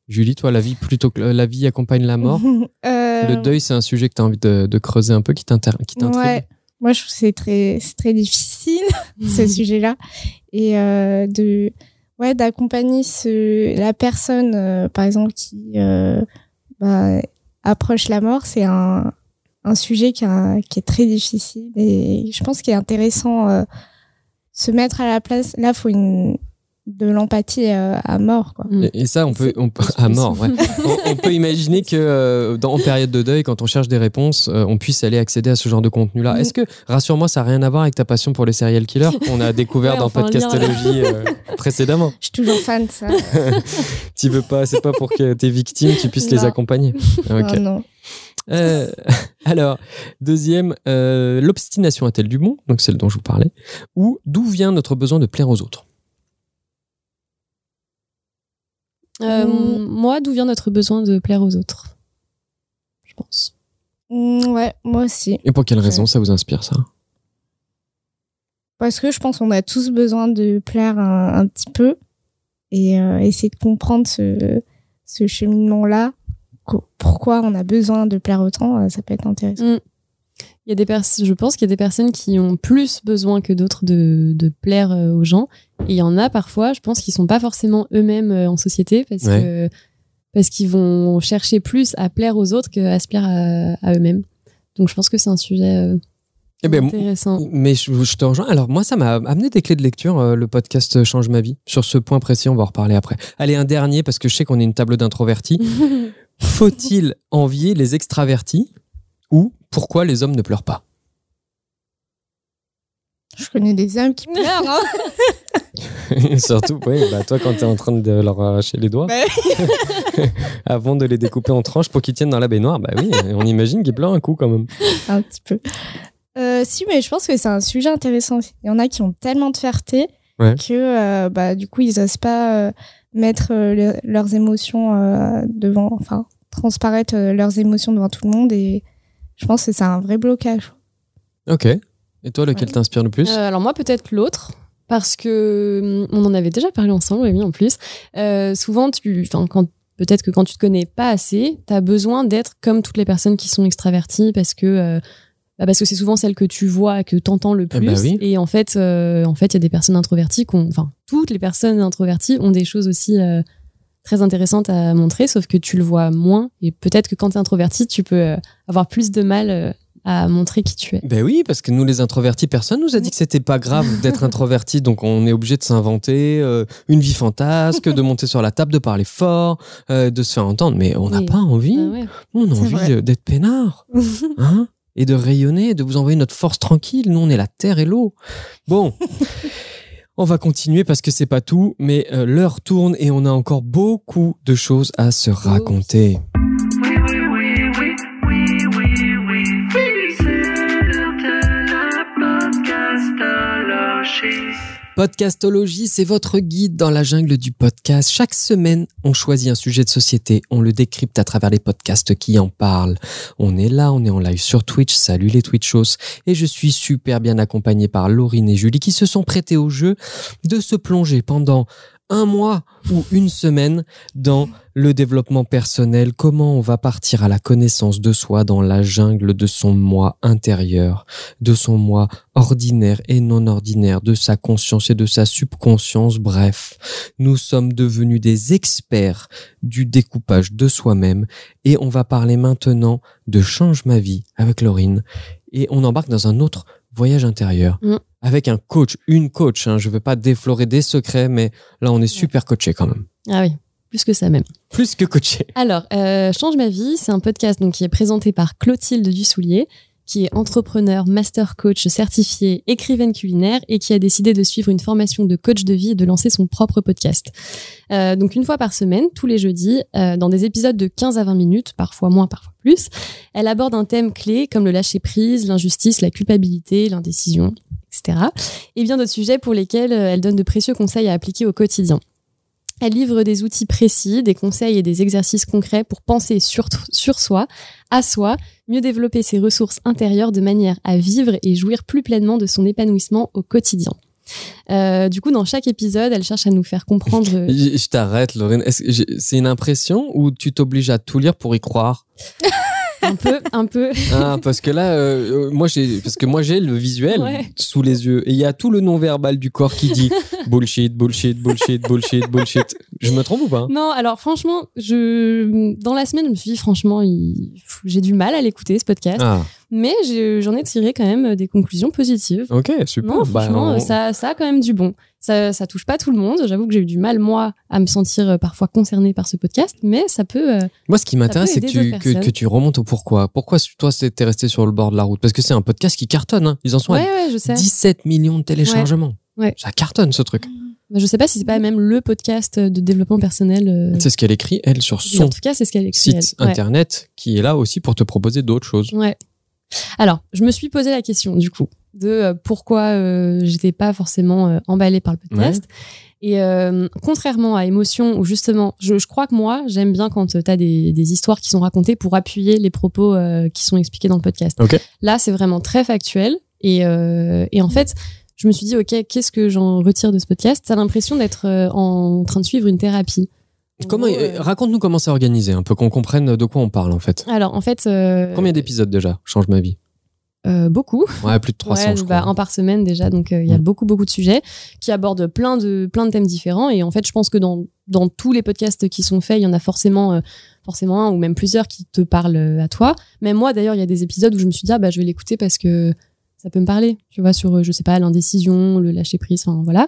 Speaker 1: Julie, toi, la vie plutôt que la vie accompagne la mort.
Speaker 3: Euh,
Speaker 1: Le deuil, c'est un sujet que tu as envie de, de creuser un peu, qui t'intrigue.
Speaker 3: Ouais. Moi, je trouve que c'est très, c'est très difficile, ce sujet-là. Et euh, de, ouais, d'accompagner ce, la personne, euh, par exemple, qui euh, bah, approche la mort, c'est un, un sujet qui, a- qui est très difficile. Et je pense qu'il est intéressant euh, se mettre à la place. Là, faut une, de l'empathie euh, à mort. Quoi.
Speaker 1: Et, et ça, on peut, on à mort, ouais. on, on peut imaginer que euh, dans, en période de deuil, quand on cherche des réponses, euh, on puisse aller accéder à ce genre de contenu-là.
Speaker 3: Mm.
Speaker 1: Est-ce que, rassure-moi, ça n'a rien à voir avec ta passion pour les serial killers qu'on a découvert
Speaker 2: Ouais,
Speaker 1: dans
Speaker 2: enfin.
Speaker 1: Podcastologie euh, précédemment
Speaker 3: Je suis toujours fan de ça.
Speaker 1: Tu veux pas, c'est pas pour que tes victimes, tu puisses les
Speaker 3: Non.
Speaker 1: accompagner.
Speaker 3: Ah, non.
Speaker 1: Euh, alors, deuxième, euh, l'obstination a-t-elle du bon? Donc, celle dont je vous parlais. Ou d'où vient notre besoin de plaire aux autres?
Speaker 2: Euh,
Speaker 3: Mm.
Speaker 2: Moi, d'où vient notre besoin de plaire aux autres Je pense.
Speaker 3: Mm, ouais, moi aussi.
Speaker 1: Et pour quelle raison ça vous inspire ça?
Speaker 3: Parce que je pense qu'on a tous besoin de plaire un, un petit peu et euh, essayer de comprendre ce, ce cheminement-là. Pourquoi on a besoin de plaire autant, euh, ça peut être intéressant.
Speaker 2: Il y a des pers- je pense qu'il y a des personnes qui ont plus besoin que d'autres de, de plaire aux gens. Et il y en a parfois, je pense, qui sont pas forcément eux-mêmes euh, en société parce que parce qu'ils vont chercher plus à plaire aux autres qu'à se plaire à, à eux-mêmes. Donc je pense que c'est un sujet euh,
Speaker 1: Eh ben,
Speaker 2: intéressant.
Speaker 1: Mais je, je te rejoins. Alors moi, ça m'a amené des clés de lecture. euh, le podcast Change ma vie. Sur ce point précis, on va en reparler après. Allez, un dernier parce que je sais qu'on est une table d'introvertis. Faut-il envier les extravertis ou pourquoi les hommes ne pleurent pas?
Speaker 3: Je connais des hommes qui pleurent. Hein
Speaker 1: Surtout, oui, bah toi quand t'es en train de leur arracher les doigts,
Speaker 3: Bah
Speaker 1: avant de les découper en tranches pour qu'ils tiennent dans la baignoire, bah oui, on imagine qu'ils pleurent un coup quand même.
Speaker 3: un petit peu. Euh, si, mais je pense que c'est un sujet intéressant. Il y en a qui ont tellement de fierté
Speaker 1: Ouais.
Speaker 3: que euh, bah, du coup, ils osent pas euh, mettre euh, le- leurs émotions euh, devant, enfin, transparaître euh, leurs émotions devant tout le monde. Et je pense que c'est un vrai blocage.
Speaker 1: Ok. Et toi, lequel
Speaker 3: Ouais.
Speaker 1: t'inspire le plus?
Speaker 2: Euh, alors moi peut-être l'autre parce que hum, on en avait déjà parlé ensemble Rémi en plus. Euh, souvent tu quand peut-être que quand tu te connais pas assez, tu as besoin d'être comme toutes les personnes qui sont extraverties parce que euh, bah, parce que c'est souvent celle que tu vois que tu entends le
Speaker 1: Eh
Speaker 2: plus
Speaker 1: bah oui.
Speaker 2: et en fait euh, en fait il y a des personnes introverties enfin toutes les personnes introverties ont des choses aussi euh, très intéressantes à montrer sauf que tu le vois moins et peut-être que quand tu es introverti, tu peux avoir plus de mal à montrer qui tu es.
Speaker 1: Ben oui, parce que nous les introvertis, personne nous a dit que c'était pas grave d'être introverti, donc on est obligé de s'inventer euh, une vie fantasque, de monter sur la table, de parler fort, euh, de se faire entendre. Mais on n'a
Speaker 2: Oui.
Speaker 1: pas envie.
Speaker 2: Ah ouais.
Speaker 1: Nous, on a envie euh, d'être peinard, hein, et de rayonner, de vous envoyer notre force tranquille. Nous, on est la terre et l'eau. Bon. On va continuer parce que c'est pas tout, mais l'heure tourne et on a encore beaucoup de choses à se raconter.
Speaker 4: Podcastologie.
Speaker 1: C'est votre guide dans la jungle du podcast. Chaque semaine, on choisit un sujet de société, on le décrypte à travers les podcasts qui en parlent. On est là, on est en live sur Twitch, salut les Twitchos, et je suis super bien accompagné par Laurine et Julie qui se sont prêtés au jeu de se plonger pendant un mois ou une semaine dans le développement personnel, comment on va partir à la connaissance de soi dans la jungle de son moi intérieur, de son moi ordinaire et non ordinaire, de sa conscience et de sa subconscience, bref. Nous sommes devenus des experts du découpage de soi-même et on va parler maintenant de Change ma vie avec Laurine et on embarque dans un autre voyage intérieur
Speaker 2: Mm.
Speaker 1: Avec un coach, une coach. Hein. Je veux pas déflorer des secrets, mais là on est super coaché quand même.
Speaker 2: Ah oui, plus que ça même.
Speaker 1: Plus que coaché.
Speaker 2: Alors, euh, Change ma vie, c'est un podcast donc, qui est présenté par Clotilde Dussoulier, qui est entrepreneur, master coach certifié, écrivaine culinaire et qui a décidé de suivre une formation de coach de vie et de lancer son propre podcast. Euh, donc une fois par semaine, tous les jeudis, euh, dans des épisodes de 15 à 20 minutes, parfois moins, parfois elle aborde un thème clé comme le lâcher prise, l'injustice, la culpabilité, l'indécision, etc. Et bien d'autres sujets pour lesquels euh, elle donne de précieux conseils à appliquer au quotidien. Elle livre des outils précis, des conseils et des exercices concrets pour penser sur soi, à soi, mieux développer ses ressources intérieures de manière à vivre et jouir plus pleinement de son épanouissement au quotidien. Euh, du coup, dans chaque épisode, elle cherche à nous faire comprendre.
Speaker 1: Je je t'arrête, Lorraine. Est-ce que j'ai- C'est une impression ou tu t'obliges à tout lire pour y croire?
Speaker 2: un peu, un peu.
Speaker 1: Ah, parce que là, euh, euh, moi j'ai, parce que moi j'ai le visuel
Speaker 2: Ouais.
Speaker 1: sous les yeux et il y a tout le non-verbal du corps qui dit bullshit, bullshit, bullshit, bullshit, bullshit. Je me trompe ou pas?
Speaker 2: Non, alors franchement, je dans la semaine, je me suis dit franchement, il- j'ai du mal à l'écouter ce podcast,
Speaker 1: Ah,
Speaker 2: mais j'en ai tiré quand même des conclusions positives.
Speaker 1: ok, super.
Speaker 2: Non,
Speaker 1: Bah,
Speaker 2: franchement,
Speaker 1: on-
Speaker 2: ça, ça a quand même du bon. Ça, ça touche pas tout le monde. J'avoue que j'ai eu du mal, moi, à me sentir euh, parfois concernée par ce podcast, mais ça peut. euh,
Speaker 1: Moi, ce qui m'intéresse, c'est que tu,
Speaker 2: d'autres
Speaker 1: que,
Speaker 2: personnes.
Speaker 1: que tu remontes au pourquoi. Pourquoi toi, t'es resté sur le bord de la route? Parce que c'est un podcast qui cartonne. hein. Ils en sont
Speaker 2: Ouais,
Speaker 1: à
Speaker 2: ouais, je sais.
Speaker 1: 17 millions de téléchargements.
Speaker 2: Ouais.
Speaker 1: Ça cartonne, ce truc.
Speaker 2: Bah, Je sais pas si c'est pas même le podcast de développement personnel. euh,
Speaker 1: C'est ce qu'elle écrit, elle, sur
Speaker 2: en
Speaker 1: son
Speaker 2: tout cas, c'est ce qu'elle écrit.
Speaker 1: site
Speaker 2: elle. Ouais.
Speaker 1: internet, qui est là aussi pour te proposer d'autres choses.
Speaker 2: Ouais. Alors, je me suis posé la question du coup de euh, pourquoi euh, j'étais pas forcément euh, emballée par le podcast. Et contrairement à Émotion, où justement, je, je crois que moi, j'aime bien quand tu as des, des histoires qui sont racontées pour appuyer les propos qui sont expliqués dans le podcast. Là, c'est vraiment très factuel. Et, et en fait, je me suis dit, OK, qu'est-ce que j'en retire de ce podcast? T'as l'impression d'être en train de suivre une thérapie. En
Speaker 1: Comment, euh, Raconte-nous comment c'est organisé, un peu qu'on comprenne de quoi on parle en fait.
Speaker 2: Alors, en fait. euh,
Speaker 1: Combien d'épisodes déjà Change ma vie?
Speaker 2: Euh, Beaucoup.
Speaker 1: Ouais, plus de 300,
Speaker 2: Ouais,
Speaker 1: je
Speaker 2: bah,
Speaker 1: crois.
Speaker 2: un par semaine déjà, donc euh, il y a
Speaker 1: Mm.
Speaker 2: beaucoup beaucoup de sujets qui abordent plein de plein de thèmes différents. Et en fait, je pense que dans dans tous les podcasts qui sont faits, il y en a forcément euh, forcément un ou même plusieurs qui te parlent à toi. Même moi, d'ailleurs, il y a des épisodes où je me suis dit ah bah je vais l'écouter parce que ça peut me parler, tu vois, sur euh, je sais pas l'indécision, le lâcher prise, enfin voilà.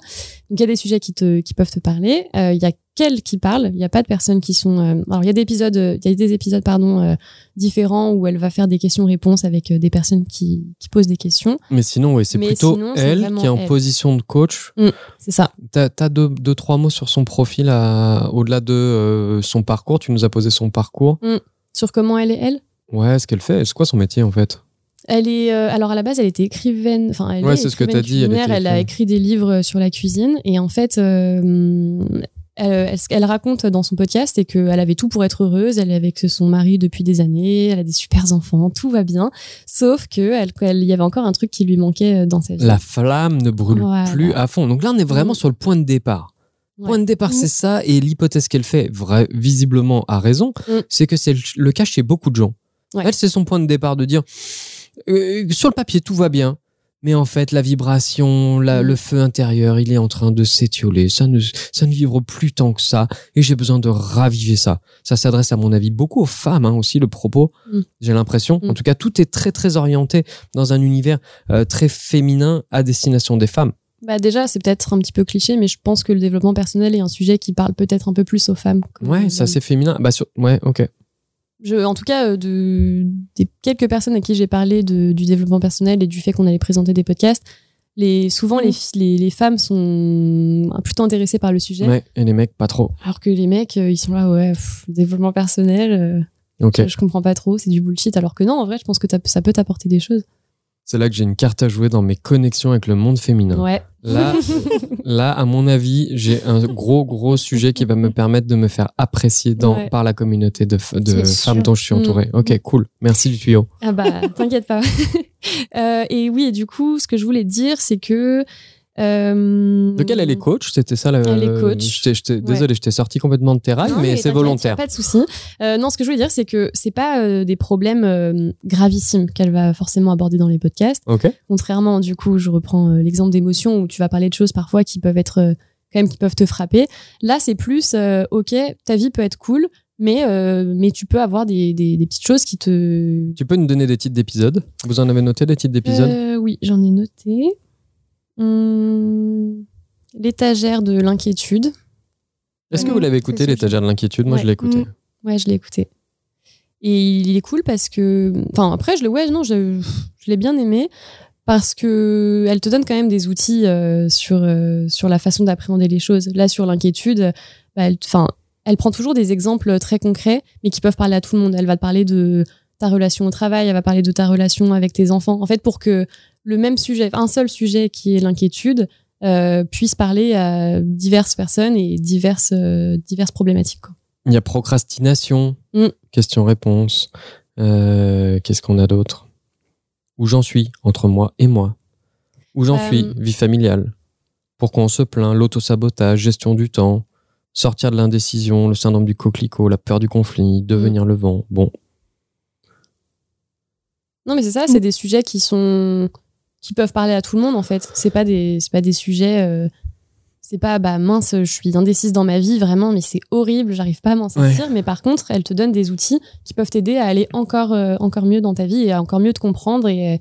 Speaker 2: Donc il y a des sujets qui te qui peuvent te parler. Euh, Il y a qu'elles qui parlent. Il n'y a pas de personnes qui sont. euh, Alors il y a des épisodes, euh, il y a des épisodes pardon euh, différents où elle va faire des questions-réponses avec euh, des personnes qui qui posent des questions.
Speaker 1: Mais sinon, oui, c'est plutôt
Speaker 2: sinon,
Speaker 1: elle qui est en
Speaker 2: elle.
Speaker 1: position de coach.
Speaker 2: C'est ça.
Speaker 1: T'as as deux, deux, trois mots sur son profil au-delà de euh, son parcours. Tu nous as posé son parcours.
Speaker 2: Sur comment elle est elle?
Speaker 1: Ouais, ce qu'elle fait. C'est quoi son métier en fait?
Speaker 2: Elle est euh, alors à la base elle était écrivaine enfin elle
Speaker 1: Ouais,
Speaker 2: est
Speaker 1: c'est ce que t'as dit, elle
Speaker 2: a écrit des livres sur la cuisine et en fait euh, elle, raconte dans son podcast c'est qu'elle avait tout pour être heureuse elle est avec son mari depuis des années elle a des super enfants tout va bien sauf que elle il y avait encore un truc qui lui manquait euh, dans sa vie
Speaker 1: La flamme ne brûle
Speaker 2: Voilà.
Speaker 1: plus à fond. Donc là, on est vraiment
Speaker 2: Mm.
Speaker 1: sur le point de départ.
Speaker 2: Ouais.
Speaker 1: Point de départ,
Speaker 2: Mm.
Speaker 1: c'est ça. Et l'hypothèse qu'elle fait, vrai, visiblement à raison,
Speaker 2: Mm.
Speaker 1: c'est que c'est le, le cas chez beaucoup de gens.
Speaker 2: Ouais.
Speaker 1: Elle, c'est son point de départ de dire euh, sur le papier, tout va bien. Mais en fait, la vibration, la-
Speaker 2: Mm.
Speaker 1: le feu intérieur, il est en train de s'étioler. Ça ne, ça ne vibre plus tant que ça. Et j'ai besoin de raviver ça. Ça s'adresse, à mon avis, beaucoup aux femmes hein, aussi, le propos.
Speaker 2: Mm.
Speaker 1: J'ai l'impression.
Speaker 2: Mm.
Speaker 1: En tout cas, tout est très, très orienté dans un univers euh, très féminin à destination des femmes.
Speaker 2: bah déjà c'est peut-être un petit peu cliché mais je pense que le développement personnel est un sujet qui parle peut-être un peu plus aux femmes
Speaker 1: Ouais, ça c'est féminin. Bah, sur... Ouais, ok.
Speaker 2: Je, en tout cas, euh, de, des quelques personnes à qui j'ai parlé de- du développement personnel et du fait qu'on allait présenter des podcasts, les, souvent les, fi- les, les femmes sont plutôt intéressées par le sujet,
Speaker 1: Ouais, et les mecs, pas trop.
Speaker 2: alors que les mecs, euh, ils sont là, ouais, pff, développement personnel, euh, je, je comprends pas trop, c'est du bullshit. Alors que non, en vrai, je pense que ça peut t'apporter des choses.
Speaker 1: C'est là que j'ai une carte à jouer dans mes connexions avec le monde féminin.
Speaker 2: Ouais.
Speaker 1: Là, là, à mon avis, j'ai un gros, gros sujet qui va me permettre de me faire apprécier dans,
Speaker 2: Ouais.
Speaker 1: par la communauté de, femmes dont je suis entouré.
Speaker 2: Mm.
Speaker 1: Ok, cool. Merci du tuyau.
Speaker 2: Ah bah, t'inquiète pas. Euh, et oui, et du coup, ce que je voulais dire, c'est que. Euh,
Speaker 1: De quelle elle est coach? C'était ça le.
Speaker 2: Elle est coach.
Speaker 1: Je je
Speaker 2: Ouais.
Speaker 1: Désolé, je t'ai sorti complètement de tes rails, mais, c'est volontaire.
Speaker 2: Pas de souci. Euh, non, ce que je voulais dire, c'est que c'est pas euh, des problèmes euh, gravissimes qu'elle va forcément aborder dans les podcasts. Contrairement, du coup, je reprends euh, l'exemple d'émotion où tu vas parler de choses parfois qui peuvent être euh, quand même qui peuvent te frapper. Là, c'est plus euh, ok, ta vie peut être cool, mais euh, mais tu peux avoir des, des, des petites choses qui te.
Speaker 1: Tu peux nous donner des titres d'épisodes? Vous en avez noté des titres d'épisodes?
Speaker 2: Euh, oui, j'en ai noté. Hum, L'étagère de l'inquiétude.
Speaker 1: Est-ce que
Speaker 2: euh,
Speaker 1: vous l'avez écouté, l'étagère de l'inquiétude? Moi,
Speaker 2: Ouais.
Speaker 1: je l'ai écouté.
Speaker 2: Mm. Ouais, je l'ai écouté. Et il est cool parce que. Enfin, après, je le. Ouais, non, je, je l'ai bien aimé parce que elle te donne quand même des outils euh, sur, euh, sur la façon d'appréhender les choses. Là, sur l'inquiétude, bah, elle, elle prend toujours des exemples très concrets, mais qui peuvent parler à tout le monde. Elle va te parler de ta relation au travail, elle va parler de ta relation avec tes enfants. En fait, pour que le même sujet, un seul sujet qui est l'inquiétude, euh, puisse parler à diverses personnes et diverses, euh, diverses problématiques. quoi.
Speaker 1: Il y a procrastination,
Speaker 2: Mm.
Speaker 1: question-réponse. Euh, Qu'est-ce qu'on a d'autre? Où j'en suis entre moi et moi? Où j'en suis? Vie familiale. Pourquoi on se plaint? L'autosabotage, gestion du temps, sortir de l'indécision, le syndrome du coquelicot, la peur du conflit, devenir le vent. Bon,
Speaker 2: Non, mais c'est ça, c'est des sujets qui sont qui peuvent parler à tout le monde en fait. C'est pas des c'est pas des sujets euh, c'est pas bah mince, je suis indécise dans ma vie vraiment mais c'est horrible, j'arrive pas à m'en sortir mais par contre, elle te donne des outils qui peuvent t'aider à aller encore euh, encore mieux dans ta vie et à encore mieux te comprendre et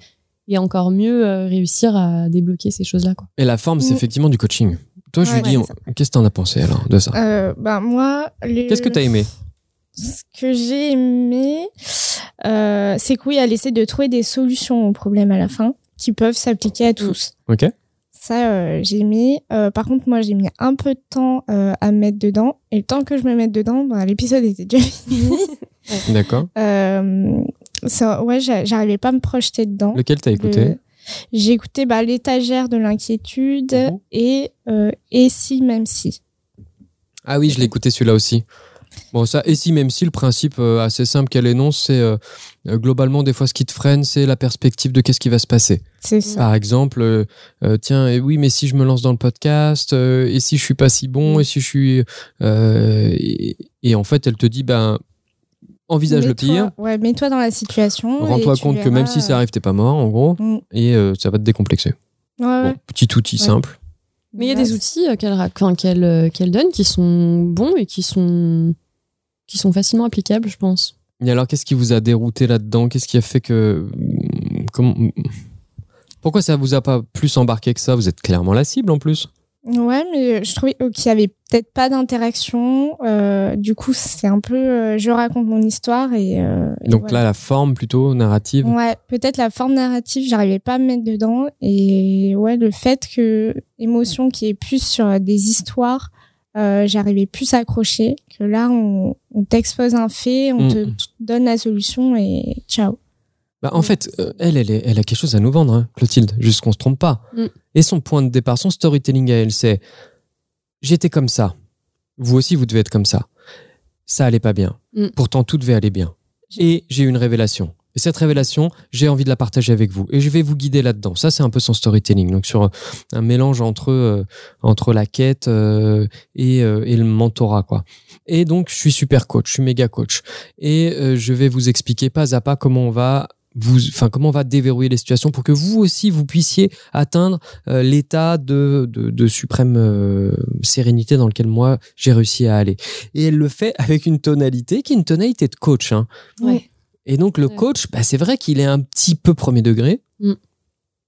Speaker 2: et encore mieux euh, réussir à débloquer ces choses-là quoi.
Speaker 1: Et la forme, c'est
Speaker 3: Mm.
Speaker 1: effectivement du coaching. Toi, je
Speaker 3: Ouais,
Speaker 1: lui dis,
Speaker 3: ouais,
Speaker 1: on- qu'est-ce que t'en as pensé alors de ça?
Speaker 3: Euh, bah, moi, le-
Speaker 1: Qu'est-ce que t'as aimé?
Speaker 3: Ce que j'ai aimé, euh, c'est que oui, elle essaie de trouver des solutions aux problèmes à la fin qui peuvent s'appliquer à tous.
Speaker 1: Ok.
Speaker 3: Ça, euh, j'ai mis. Euh, par contre, moi, j'ai mis un peu de temps euh, à me mettre dedans. Et le temps que je me mette dedans, bah, l'épisode était déjà fini.
Speaker 1: D'accord.
Speaker 3: Euh, ça, ouais, j'a- j'arrivais pas à me projeter dedans.
Speaker 1: Lequel t'as écouté
Speaker 3: Le- J'ai écouté bah, l'étagère de l'inquiétude
Speaker 1: Mhm.
Speaker 3: et euh, et si même si.
Speaker 1: Ah oui, je l'ai écouté celui-là aussi. Bon, ça, et si, même si le principe euh, assez simple qu'elle énonce, c'est globalement, des fois, ce qui te freine, c'est la perspective de qu'est-ce qui va se passer.
Speaker 3: C'est ça.
Speaker 1: Par exemple, euh, euh, tiens, et oui, mais si je me lance dans le podcast, euh, et si je suis pas si bon, et si je suis. euh, et, et en fait, elle te dit, ben, envisage le pire,
Speaker 3: Ouais, mets-toi dans la situation.
Speaker 1: rends-toi compte que même si ça arrive, t'es pas mort, en gros,
Speaker 3: Mm.
Speaker 1: et euh, ça va te décomplexer.
Speaker 3: Ouais, ouais.
Speaker 1: Bon, petit outil
Speaker 3: Ouais.
Speaker 1: simple.
Speaker 2: Mais il y a
Speaker 3: Ouais.
Speaker 2: des outils euh, qu'elle euh, qu'elle donne qui sont bons et qui sont qui sont facilement applicables, je pense.
Speaker 1: Et alors, qu'est-ce qui vous a dérouté là-dedans? Qu'est-ce qui a fait que. Comment... Pourquoi ça vous a pas plus embarqué que ça? Vous êtes clairement la cible en plus.
Speaker 3: Ouais, mais je trouvais qu'il y avait peut-être pas d'interaction. euh, du coup, c'est un peu. euh, je raconte mon histoire et. euh, et
Speaker 1: Donc
Speaker 3: voilà.
Speaker 1: là, la forme plutôt narrative.
Speaker 3: Ouais, peut-être la forme narrative, j'arrivais pas à me mettre dedans. Et ouais, le fait que émotion qui est plus sur des histoires, euh, j'arrivais plus à accrocher. Que là, on, on t'expose un fait, on
Speaker 1: Mm.
Speaker 3: te donne la solution et ciao.
Speaker 1: Bah, en fait, euh, elle, elle, est- elle a quelque chose à nous vendre, hein, Clotilde, juste qu'on se trompe pas.
Speaker 2: Mm.
Speaker 1: Et son point de départ, son storytelling à elle, c'est j'étais comme ça. Vous aussi, vous devez être comme ça. Ça allait pas bien.
Speaker 2: Mm.
Speaker 1: Pourtant, tout devait aller bien. Et j'ai eu une révélation. Et cette révélation, j'ai envie de la partager avec vous. Et je vais vous guider là-dedans. Ça, c'est un peu son storytelling. Donc, sur un mélange entre, euh, entre la quête euh, et, euh, et le mentorat, quoi. Et donc, je suis super coach, je suis méga coach. Et je vais vous expliquer pas à pas comment on va vous, enfin, comment on va déverrouiller les situations pour que vous aussi, vous puissiez atteindre l'état de, de, suprême sérénité dans lequel moi, j'ai réussi à aller. Et elle le fait avec une tonalité qui est une tonalité de coach. Hein. Et donc, le
Speaker 2: Ouais.
Speaker 1: coach, bah, c'est vrai qu'il est un petit peu premier degré.
Speaker 2: Mm.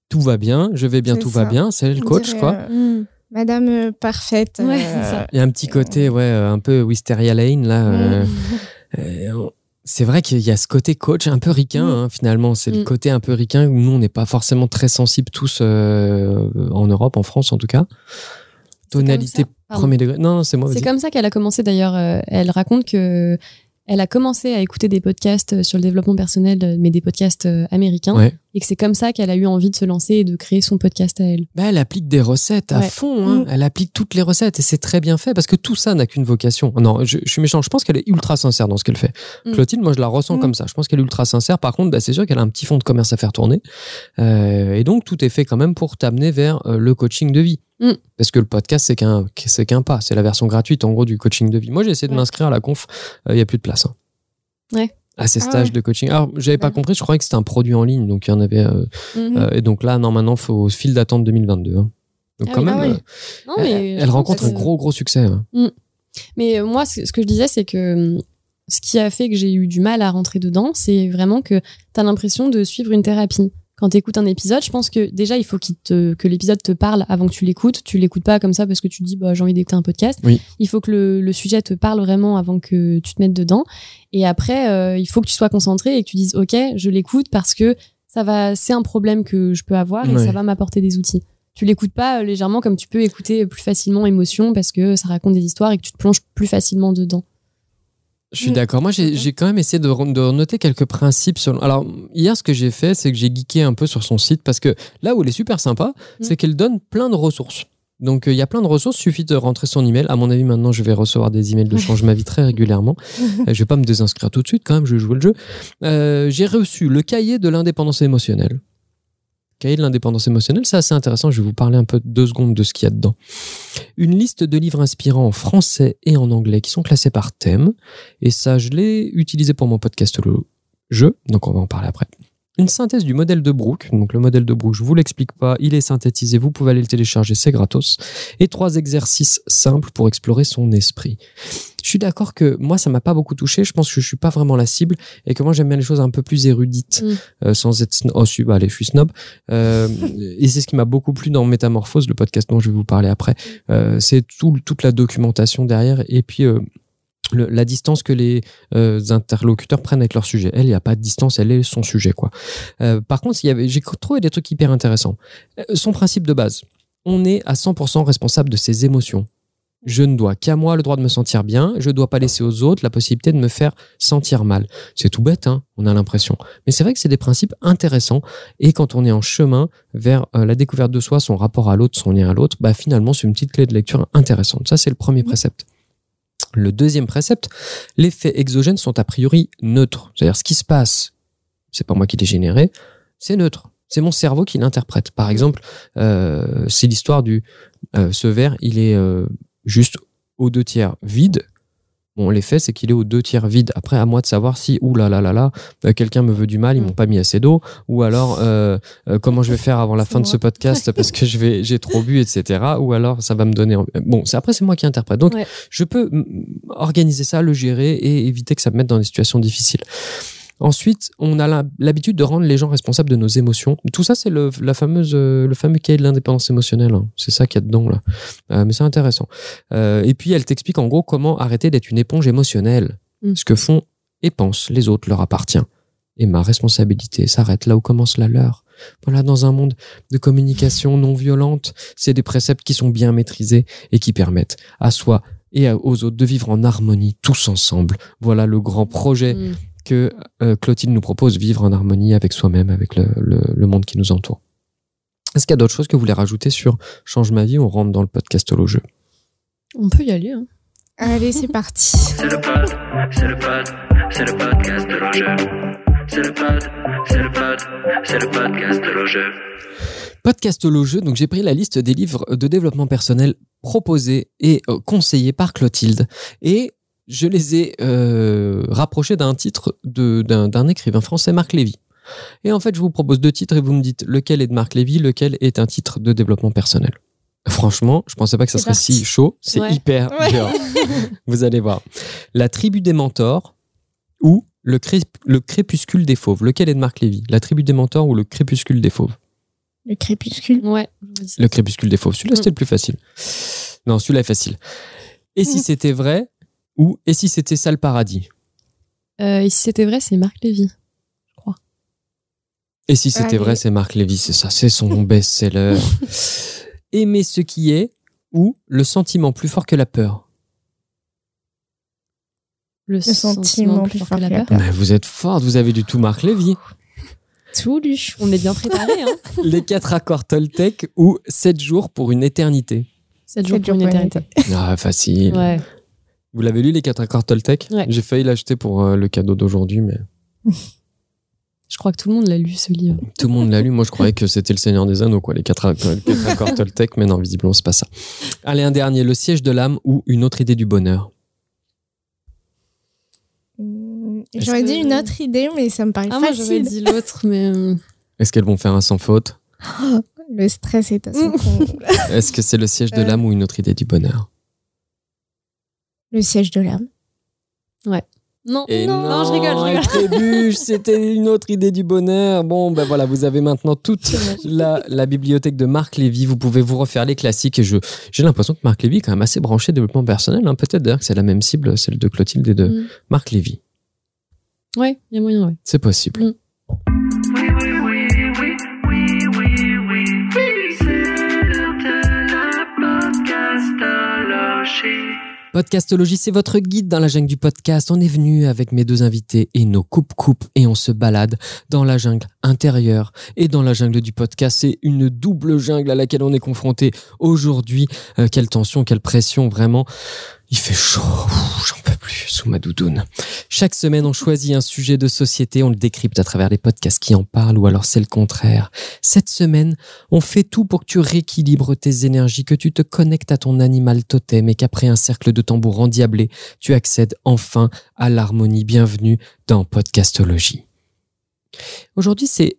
Speaker 1: Tout va bien, je vais bien, tout
Speaker 3: ça.
Speaker 1: va bien. C'est le coach,
Speaker 3: dirait,
Speaker 1: quoi.
Speaker 3: euh, Madame euh, parfaite.
Speaker 2: Ouais,
Speaker 3: euh.
Speaker 1: Il y a un petit côté, ouais, un peu Wisteria Lane, là. euh, c'est vrai qu'il y a ce côté coach un peu ricain,
Speaker 3: Mm.
Speaker 1: hein, finalement. C'est le
Speaker 2: Mm.
Speaker 1: côté un peu ricain où nous, on n'est pas forcément très sensibles tous euh, en Europe, en France en tout cas. Tonalité premier degré. Non, non, c'est moi.
Speaker 2: C'est comme ça qu'elle a commencé d'ailleurs. elle raconte que elle a commencé à écouter des podcasts euh, sur le développement personnel, euh, mais des podcasts euh, américains. Et que c'est comme ça qu'elle a eu envie de se lancer et de créer son podcast à elle.
Speaker 1: Bah, elle applique des recettes à
Speaker 2: Ouais.
Speaker 1: fond. hein.
Speaker 3: Mm.
Speaker 1: Elle applique toutes les recettes et c'est très bien fait parce que tout ça n'a qu'une vocation. Non, je, je suis méchant. Je pense qu'elle est ultra sincère dans ce qu'elle fait.
Speaker 2: Mm.
Speaker 1: Clotilde, moi, je la ressens
Speaker 3: Mm.
Speaker 1: comme ça. Je pense qu'elle est ultra sincère. Par contre, bah, c'est sûr qu'elle a un petit fond de commerce à faire tourner. Euh, et donc, tout est fait quand même pour t'amener vers euh, le coaching de vie.
Speaker 2: Mm.
Speaker 1: Parce que le podcast, c'est qu'un, c'est qu'un pas. C'est la version gratuite, en gros, du coaching de vie. Moi, j'ai essayé de
Speaker 2: Ouais.
Speaker 1: m'inscrire à la conf. Il n'y a plus de place. hein.
Speaker 2: Ouais.
Speaker 1: À ces
Speaker 3: Ah
Speaker 1: stages
Speaker 3: ouais.
Speaker 1: de coaching. Alors, j'avais pas compris. Je croyais que c'était un produit en ligne. Donc, il y en avait. euh,
Speaker 2: Mhm.
Speaker 1: euh, et donc là, non, maintenant, il faut file d'attente 2022. hein. Donc
Speaker 2: Ah
Speaker 1: quand
Speaker 2: oui,
Speaker 1: même,
Speaker 2: ah oui.
Speaker 1: euh,
Speaker 2: Non,
Speaker 1: elle,
Speaker 2: mais
Speaker 1: rencontre un gros, gros succès. hein.
Speaker 2: Mais euh, moi, ce que je disais, c'est que ce qui a fait que j'ai eu du mal à rentrer dedans, c'est vraiment que tu as l'impression de suivre une thérapie. Quand tu écoutes un épisode, je pense que déjà, il faut te, que l'épisode te parle avant que tu l'écoutes. Tu l'écoutes pas comme ça parce que tu te dis, bah, j'ai envie d'écouter un podcast.
Speaker 1: Oui.
Speaker 2: Il faut que le, le sujet te parle vraiment avant que tu te mettes dedans. Et après, euh, il faut que tu sois concentré et que tu dises, OK, je l'écoute parce que ça va, c'est un problème que je peux avoir et
Speaker 1: Ouais.
Speaker 2: ça va m'apporter des outils. Tu l'écoutes pas euh, légèrement comme tu peux écouter plus facilement émotion parce que ça raconte des histoires et que tu te plonges plus facilement dedans.
Speaker 1: Je suis
Speaker 3: Mm.
Speaker 1: d'accord. Moi, j'ai quand même essayé de noter quelques principes. Sur... Alors, hier, ce que j'ai fait, c'est que j'ai geeké un peu sur son site parce que là où elle est super sympa,
Speaker 2: Mm.
Speaker 1: c'est qu'elle donne plein de ressources. Donc, euh, il y a plein de ressources. Suffit de rentrer son email. À mon avis, maintenant, je vais recevoir des emails de Change ma vie très régulièrement. Euh, je vais pas me désinscrire tout de suite, quand même. Je vais jouer le jeu. Euh, j'ai reçu le cahier de l'indépendance émotionnelle. Cahier de l'indépendance émotionnelle, c'est assez intéressant. Je vais vous parler un peu deux secondes de ce qu'il y a dedans. Une liste de livres inspirants en français et en anglais qui sont classés par thème. Et ça, je l'ai utilisé pour mon podcast Le Jeu, donc on va en parler après. une synthèse du modèle de Brooke. Donc le modèle de Brooke, je vous l'explique pas, il est synthétisé, vous pouvez aller le télécharger, c'est gratos. Et trois exercices simples pour explorer son esprit. Je suis d'accord que moi, ça m'a pas beaucoup touché. Je pense que je suis pas vraiment la cible et que moi, j'aime bien les choses un peu plus érudites,
Speaker 2: Mm.
Speaker 1: euh, sans être snob. Oh, si, bah, allez, je suis snob. Euh, et c'est ce qui m'a beaucoup plu dans Métamorphose, le podcast dont je vais vous parler après. Euh, c'est tout, toute la documentation derrière et puis le- la distance que les euh, interlocuteurs prennent avec leur sujet. Elle, il n'y a pas de distance, elle est son sujet, quoi. Euh, par contre, il y avait, j'ai trouvé des trucs hyper intéressants. Euh, son principe de base, on est à 100% responsable de ses émotions. Je ne dois qu'à moi le droit de me sentir bien, je ne dois pas laisser aux autres la possibilité de me faire sentir mal. C'est tout bête, hein, on a l'impression. Mais c'est vrai que c'est des principes intéressants et quand on est en chemin vers euh, la découverte de soi, son rapport à l'autre, son lien à l'autre, bah finalement c'est une petite clé de lecture intéressante. Ça c'est le premier précepte. Le deuxième précepte, les faits exogènes sont a priori neutres. C'est-à-dire ce qui se passe, c'est pas moi qui l'ai généré, c'est neutre. C'est mon cerveau qui l'interprète. Par exemple, euh, c'est l'histoire du euh, ce verre, il est euh, juste aux deux tiers vide. Bon, l'effet, c'est qu'il est aux deux tiers vide. Après, à moi de savoir si, ouh là là là là, euh, quelqu'un me veut du mal, ils m'ont pas mis assez d'eau, ou alors euh, euh, comment je vais faire avant la fin de ce podcast parce que je vais, j'ai trop bu, etc. Ou alors ça va me donner. Bon, c'est après c'est moi qui interprète. Donc,
Speaker 2: Ouais.
Speaker 1: je peux mm, organiser ça, le gérer et éviter que ça me mette dans des situations difficiles. Ensuite, on a l'habitude de rendre les gens responsables de nos émotions. Tout ça, c'est le, la fameuse, euh, le fameux cahier de l'indépendance émotionnelle. hein. C'est ça qu'il y a dedans là. Euh, mais c'est intéressant. Euh, et puis, elle t'explique en gros comment arrêter d'être une éponge émotionnelle.
Speaker 2: Mm.
Speaker 1: Ce que font et pensent les autres leur appartient. Et ma responsabilité s'arrête là où commence la leur. Voilà, dans un monde de communication non violente, c'est des préceptes qui sont bien maîtrisés et qui permettent à soi et aux autres de vivre en harmonie tous ensemble. Voilà le grand projet
Speaker 2: Mm.
Speaker 1: Que euh, Clotilde nous propose, vivre en harmonie avec soi-même, avec le, le- le monde qui nous entoure. Est-ce qu'il y a d'autres choses que vous voulez rajouter sur Change ma vie On rentre dans le podcast au jeu?
Speaker 2: On peut y aller. Hein.
Speaker 3: Allez, c'est parti.
Speaker 4: C'est le pod, c'est le pod, c'est le podcast de Roger. C'est le pod, c'est le pod, c'est le podcast de Roger.
Speaker 1: Podcast au jeu, donc j'ai pris la liste des livres de développement personnel proposés et euh, conseillés par Clotilde et je les ai euh, rapprochés d'un titre de- d'un d'un écrivain français, Marc Lévy. Et en fait, je vous propose deux titres et vous me dites lequel est de Marc Lévy, lequel est un titre de développement personnel. Franchement, je pensais pas que ça serait
Speaker 3: parti.
Speaker 1: si chaud. C'est
Speaker 2: Ouais.
Speaker 1: hyper
Speaker 3: Ouais.
Speaker 1: dur. Vous allez voir. La tribu des mentors ou le, cré- le crépuscule des fauves. Lequel est de Marc Lévy? La tribu des mentors ou le crépuscule des fauves?
Speaker 3: Le crépuscule.
Speaker 2: Ouais.
Speaker 1: le crépuscule des fauves. Celui-là, c'était le plus facile. Non, celui-là est facile. Et si c'était vrai ou et si c'était ça le paradis
Speaker 2: Euh, et si c'était vrai, c'est Marc Lévy.
Speaker 1: Et si c'était vrai, c'est Marc Lévy, c'est ça, c'est son best-seller. Aimer ce qui est ou le sentiment plus fort que la peur
Speaker 2: Le,
Speaker 3: sentiment plus fort que la peur.
Speaker 1: Mais vous êtes forte, vous avez du tout Marc Lévy.
Speaker 3: Tout lu.
Speaker 2: On est bien préparé. Hein.
Speaker 1: Les quatre accords Toltec ou 7 jours pour une éternité.
Speaker 2: 7 jours
Speaker 3: Sept
Speaker 2: pour une
Speaker 3: jours pour une
Speaker 2: éternité.
Speaker 1: Ah, facile.
Speaker 2: Ouais.
Speaker 1: Vous l'avez lu, les quatre accords Toltec?
Speaker 2: Ouais.
Speaker 1: J'ai failli l'acheter pour euh, le cadeau d'aujourd'hui, mais
Speaker 2: Je crois que tout le monde l'a lu ce livre.
Speaker 1: Tout le monde l'a lu. Moi, je croyais que c'était le Seigneur des Anneaux, quoi, les quatre, accords- les quatre accords Toltec, mais non, visiblement, c'est pas ça. Allez, un dernier, le siège de l'âme ou une autre idée du bonheur? Est-ce
Speaker 3: J'aurais
Speaker 2: que-
Speaker 3: dit une autre idée, mais ça me paraît
Speaker 2: Ah, moi j'aurais
Speaker 3: facile.
Speaker 2: dit l'autre, mais. euh,
Speaker 1: Est-ce qu'elles vont faire un sans faute?
Speaker 3: Le stress est à son comble.
Speaker 1: Est-ce que c'est le siège de
Speaker 3: Euh.
Speaker 1: l'âme ou une autre idée du bonheur?
Speaker 3: Le siège de l'âme.
Speaker 2: Non,
Speaker 1: Et
Speaker 2: non, non, je rigole, je rigole.
Speaker 1: trébuche, c'était une autre idée du bonheur. Bon, ben voilà, vous avez maintenant toute la, la bibliothèque de Marc Lévy. Vous pouvez vous refaire les classiques. Et je, j'ai l'impression que Marc Lévy est quand même assez branché développement personnel. hein. Peut-être d'ailleurs que c'est la même cible, celle de Clotilde et de
Speaker 2: Mm.
Speaker 1: Marc Lévy.
Speaker 2: Ouais, il y a moyen, ouais.
Speaker 1: C'est possible.
Speaker 2: Mm.
Speaker 4: Podcastologie.
Speaker 1: C'est votre guide dans la jungle du podcast. On est venu avec mes deux invités et nos coupes-coupes et on se balade dans la jungle intérieure et dans la jungle du podcast. C'est une double jungle à laquelle on est confronté aujourd'hui. Euh, quelle tension, quelle pression, vraiment. Il fait chaud, j'en peux plus sous ma doudoune. Chaque semaine, on choisit un sujet de société, on le décrypte à travers les podcasts qui en parlent ou alors c'est le contraire. Cette semaine, on fait tout pour que tu rééquilibres tes énergies, que tu te connectes à ton animal totem et qu'après un cercle de tambour endiablé, tu accèdes enfin à l'harmonie. Bienvenue dans Podcastologie. Aujourd'hui, c'est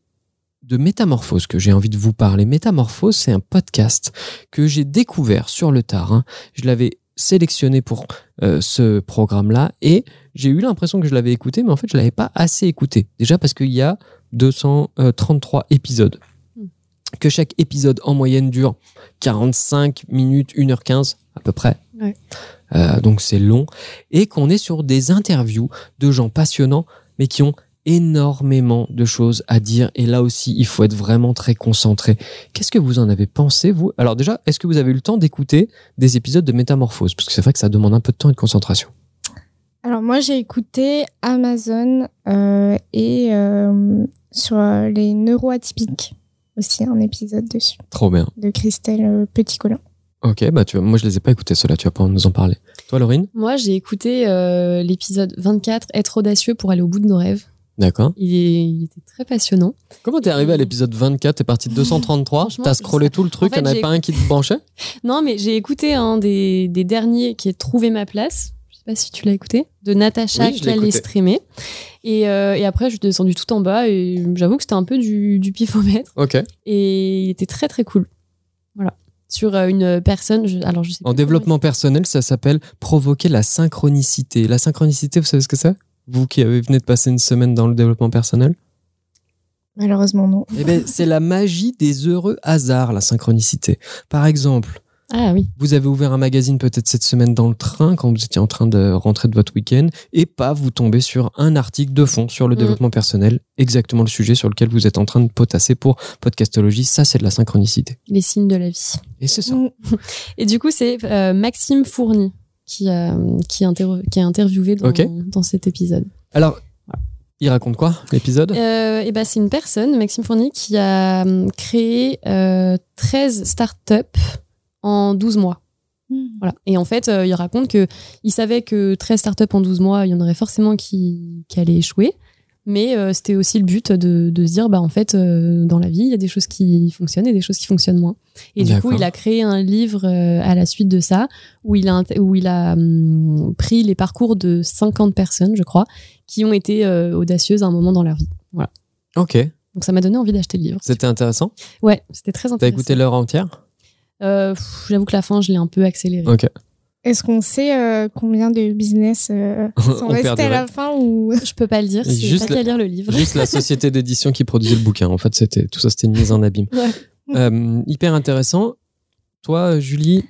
Speaker 1: de Métamorphose que j'ai envie de vous parler. Métamorphose, c'est un podcast que j'ai découvert sur le tard. hein. Je l'avais sélectionné pour euh, ce programme-là et j'ai eu l'impression que je l'avais écouté, mais en fait, je l'avais pas assez écouté. Déjà parce qu'il y a 233 épisodes.
Speaker 2: Hmm.
Speaker 1: Que chaque épisode en moyenne dure 45 minutes, 1h15 à peu près.
Speaker 2: Ouais.
Speaker 1: Euh, donc c'est long. Et qu'on est sur des interviews de gens passionnants, mais qui ont énormément de choses à dire. Et là aussi, il faut être vraiment très concentré. Qu'est-ce que vous en avez pensé, vous? Alors déjà, est-ce que vous avez eu le temps d'écouter des épisodes de Métamorphose? Parce que c'est vrai que ça demande un peu de temps et de concentration.
Speaker 3: Alors moi j'ai écouté Amazon euh, et euh, sur euh, les neuroatypiques aussi un épisode dessus
Speaker 1: Trop bien.
Speaker 3: de Christelle Petit-Colin.
Speaker 1: Ok, bah tu vois, moi je les ai pas écoutés ceux-là, tu vas pas nous en parler. Toi, Laurine?
Speaker 2: Moi, j'ai écouté euh, l'épisode 24, Être audacieux pour aller au bout de nos rêves.
Speaker 1: D'accord.
Speaker 2: Il, était très passionnant.
Speaker 1: Comment t'es arrivé à l'épisode 24 T'es parti de 233
Speaker 2: Franchement,
Speaker 1: T'as scrollé tout le truc,
Speaker 2: en fait,
Speaker 1: il n'y en avait pas un qui te branchait?
Speaker 2: Non, mais j'ai écouté un des, des derniers qui est Trouver ma place. Je sais pas si tu l'as écouté. De Natacha
Speaker 1: Oui, l'ai écouté.
Speaker 2: Calestrémé. Et, euh, et après, je suis descendue tout en bas et j'avoue que c'était un peu du, du pifomètre.
Speaker 1: Ok.
Speaker 2: Et il était très très cool. Voilà. Sur euh, une personne. je- alors, je sais
Speaker 1: En développement personnel, ça s'appelle provoquer la synchronicité. La synchronicité, vous savez ce que c'est? Vous qui avez venez de passer une semaine dans le développement personnel
Speaker 3: Malheureusement non.
Speaker 1: Eh ben, c'est la magie des heureux hasards, la synchronicité. Par exemple,
Speaker 2: Ah oui.
Speaker 1: vous avez ouvert un magazine peut-être cette semaine dans le train quand vous étiez en train de rentrer de votre week-end et pas vous tombez sur un article de fond sur le
Speaker 2: Mm.
Speaker 1: développement personnel, exactement le sujet sur lequel vous êtes en train de potasser pour podcastologie. Ça, c'est de la synchronicité.
Speaker 2: Les signes de la vie.
Speaker 1: Et c'est ça.
Speaker 3: Mm.
Speaker 2: Et du coup, c'est euh, Maxime Fourny qui, a- qui, qui est interviewé dans, cet épisode.
Speaker 1: Alors, il raconte quoi, l'épisode?
Speaker 2: Euh, et ben, c'est une personne, Maxime Fourny, qui a hum, créé euh, 13 startups en 12 mois. Voilà. Et en fait, euh, il raconte que il savait que 13 startups en 12 mois, il y en aurait forcément qui, qui allaient échouer. Mais euh, c'était aussi le but de, de se dire, bah, en fait, euh, dans la vie, il y a des choses qui fonctionnent et des choses qui fonctionnent moins. Et du coup, il a créé un livre euh, à la suite de ça, où il a, où il a hum, pris les parcours de 50 personnes, je crois, qui ont été audacieuses à un moment dans leur vie. Voilà.
Speaker 1: Ok.
Speaker 2: Donc ça m'a donné envie d'acheter le livre.
Speaker 1: C'était intéressant?
Speaker 2: Ouais, c'était très
Speaker 1: T'as
Speaker 2: intéressant.
Speaker 1: écouté l'heure entière?
Speaker 2: J'avoue que la fin, je l'ai un peu accélérée.
Speaker 1: Ok.
Speaker 3: Est-ce qu'on sait euh, combien de business euh, sont
Speaker 1: On
Speaker 3: restés à la fin ou
Speaker 2: Je peux pas le dire, c'est
Speaker 1: juste
Speaker 2: pas
Speaker 1: la-
Speaker 2: qu'à lire le livre.
Speaker 1: Juste la société d'édition qui produisait le bouquin. En fait, c'était tout ça, c'était une mise en abîme.
Speaker 2: Ouais.
Speaker 1: Euh, hyper intéressant. Toi, Julie,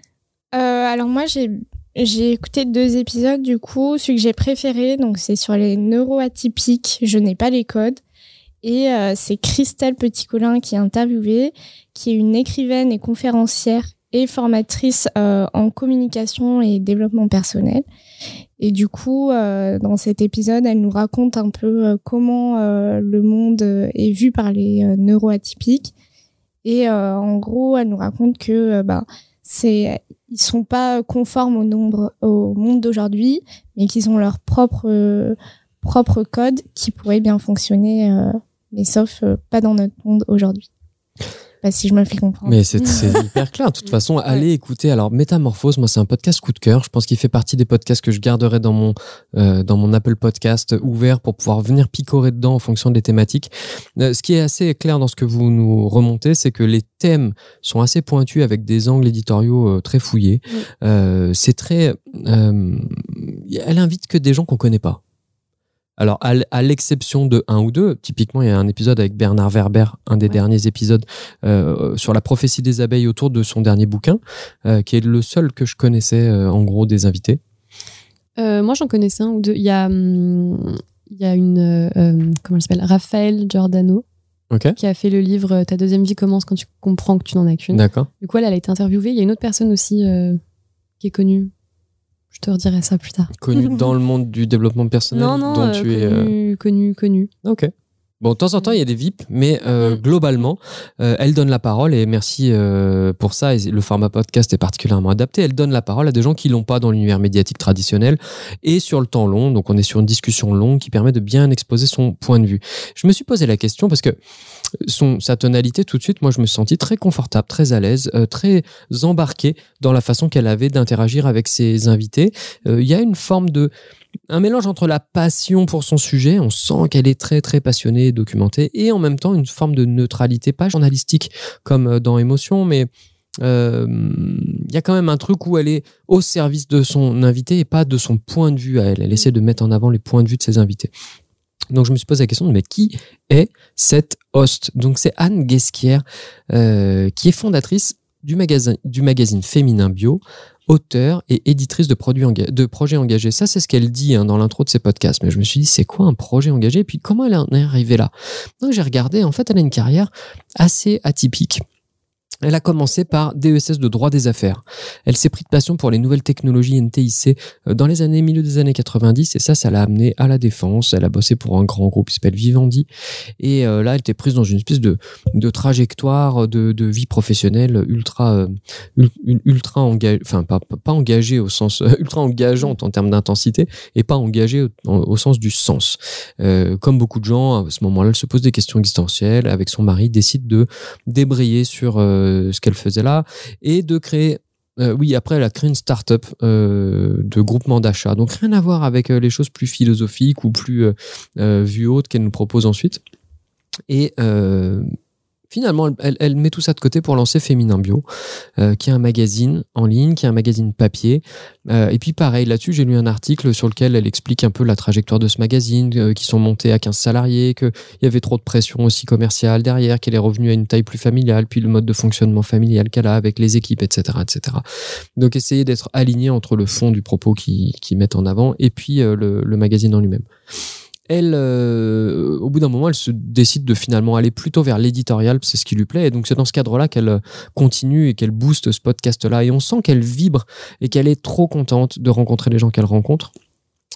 Speaker 3: Euh, alors moi j'ai j'ai écouté deux épisodes du coup, celui que j'ai préféré donc c'est sur les neuroatypiques, je n'ai pas les codes et euh, c'est Christelle Petit-Colin qui est interviewée, qui est une écrivaine et conférencière et formatrice euh, en communication et développement personnel. Et du coup, euh, dans cet épisode, elle nous raconte un peu euh, comment le monde est vu par les neuroatypiques. Et en gros, elle nous raconte que ben, c'est ils sont pas conformes au au monde d'aujourd'hui, mais qu'ils ont leur propre propre code qui pourrait bien fonctionner, mais sauf pas dans notre monde aujourd'hui. Pas si je me fais comprendre.
Speaker 1: mais c'est hyper clair. De toute façon, allez écouter. Alors, Métamorphose, moi, c'est un podcast coup de cœur. Je pense qu'il fait partie des podcasts que je garderai dans mon euh, dans mon Apple Podcast ouvert pour pouvoir venir picorer dedans en fonction des thématiques. Euh, ce qui est assez clair dans ce que vous nous remontez, c'est que les thèmes sont assez pointus avec des angles éditoriaux euh, très fouillés.
Speaker 2: Oui.
Speaker 1: C'est très. elle invite que des gens qu'on connaît pas. Alors, à l'exception de un ou deux, typiquement, il y a un épisode avec Bernard Werber, un des
Speaker 2: Ouais.
Speaker 1: derniers épisodes euh, sur la prophétie des abeilles autour de son dernier bouquin, euh, qui est le seul que je connaissais, euh, en gros, des invités.
Speaker 2: Moi, j'en connaissais un ou deux. Il y a, hum, il y a une. euh, comment elle s'appelle? Raphaël Giordano, qui a fait le livre Ta deuxième vie commence quand tu comprends que tu n'en as qu'une.
Speaker 1: D'accord.
Speaker 2: Du coup, elle, elle a été interviewée. Il y a une autre personne aussi qui est connue. Je te redirai ça plus tard.
Speaker 1: Connu dans le monde du développement personnel
Speaker 2: Non, non,
Speaker 1: dont
Speaker 2: euh,
Speaker 1: tu es. euh,
Speaker 2: connu, connu, connu.
Speaker 1: Ok. Bon, de temps en temps, il y a des VIP, mais euh,
Speaker 2: Mm.
Speaker 1: globalement, euh, elle donne la parole et merci euh, pour ça. Et le format podcast est particulièrement adapté. Elle donne la parole à des gens qui l'ont pas dans l'univers médiatique traditionnel et sur le temps long. Donc, on est sur une discussion longue qui permet de bien exposer son point de vue. Je me suis posé la question parce que son, sa tonalité, tout de suite, moi, je me suis senti très confortable, très à l'aise, euh, très embarqué dans la façon qu'elle avait d'interagir avec ses invités. Euh, Il y a une forme de un mélange entre la passion pour son sujet, on sent qu'elle est très très passionnée et documentée, et en même temps une forme de neutralité, pas journalistique comme euh, dans Émotion, mais euh, il y a quand même un truc où elle est au service de son invité et pas de son point de vue à elle. Elle essaie de mettre en avant les points de vue de ses invités. Donc je me suis posé la question de mais qui est cette host? Donc c'est Anne Guesquière euh, qui est fondatrice du magazine, du magazine féminin bio, auteur et éditrice de, produits projets engagés. Ça, c'est ce qu'elle dit hein, dans l'intro de ses podcasts. Mais je me suis dit, c'est quoi un projet engagé? Et puis, comment elle en est arrivée là? Donc, j'ai regardé. En fait, elle a une carrière assez atypique. Elle a commencé par DESS de droit des affaires. Elle s'est pris de passion pour les nouvelles technologies NTIC euh, dans les années milieu des années 90 et ça, ça l'a amenée à la défense. Elle a bossé pour un grand groupe qui s'appelle Vivendi et euh, là, elle était prise dans une espèce de, de trajectoire de, de vie professionnelle ultra euh, ul- ultra engagée, enfin pas, pas engagée au sens ultra engageante en termes d'intensité et pas engagée au, en- au sens du sens. Comme beaucoup de gens, à ce moment-là, elle se pose des questions existentielles. Avec son mari, décide de débrayer sur ce qu'elle faisait là et de créer. euh, oui, après, elle a créé une start-up euh, de groupement d'achat. Donc, rien à voir avec euh, les choses plus philosophiques ou plus vues hautes qu'elle nous propose ensuite. Et finalement, elle, met tout ça de côté pour lancer Féminin Bio, euh, qui est un magazine en ligne, qui est un magazine papier. Euh, et puis pareil, là-dessus, j'ai lu un article sur lequel elle explique un peu la trajectoire de ce magazine, euh, qui sont montés à 15 salariés, qu'il y avait trop de pression aussi commerciale derrière, qu'elle est revenue à une taille plus familiale, puis le mode de fonctionnement familial qu'elle a avec les équipes, etc. etc. Donc essayer d'être aligné entre le fond du propos qu'ils qui mettent en avant et puis euh, le magazine en lui-même elle, euh, au bout d'un moment, elle se décide de finalement aller plutôt vers l'éditorial, c'est ce qui lui plaît. Et donc, c'est dans ce cadre-là qu'elle euh, continue et qu'elle booste ce podcast-là. Et on sent qu'elle vibre et qu'elle est trop contente de rencontrer les gens qu'elle rencontre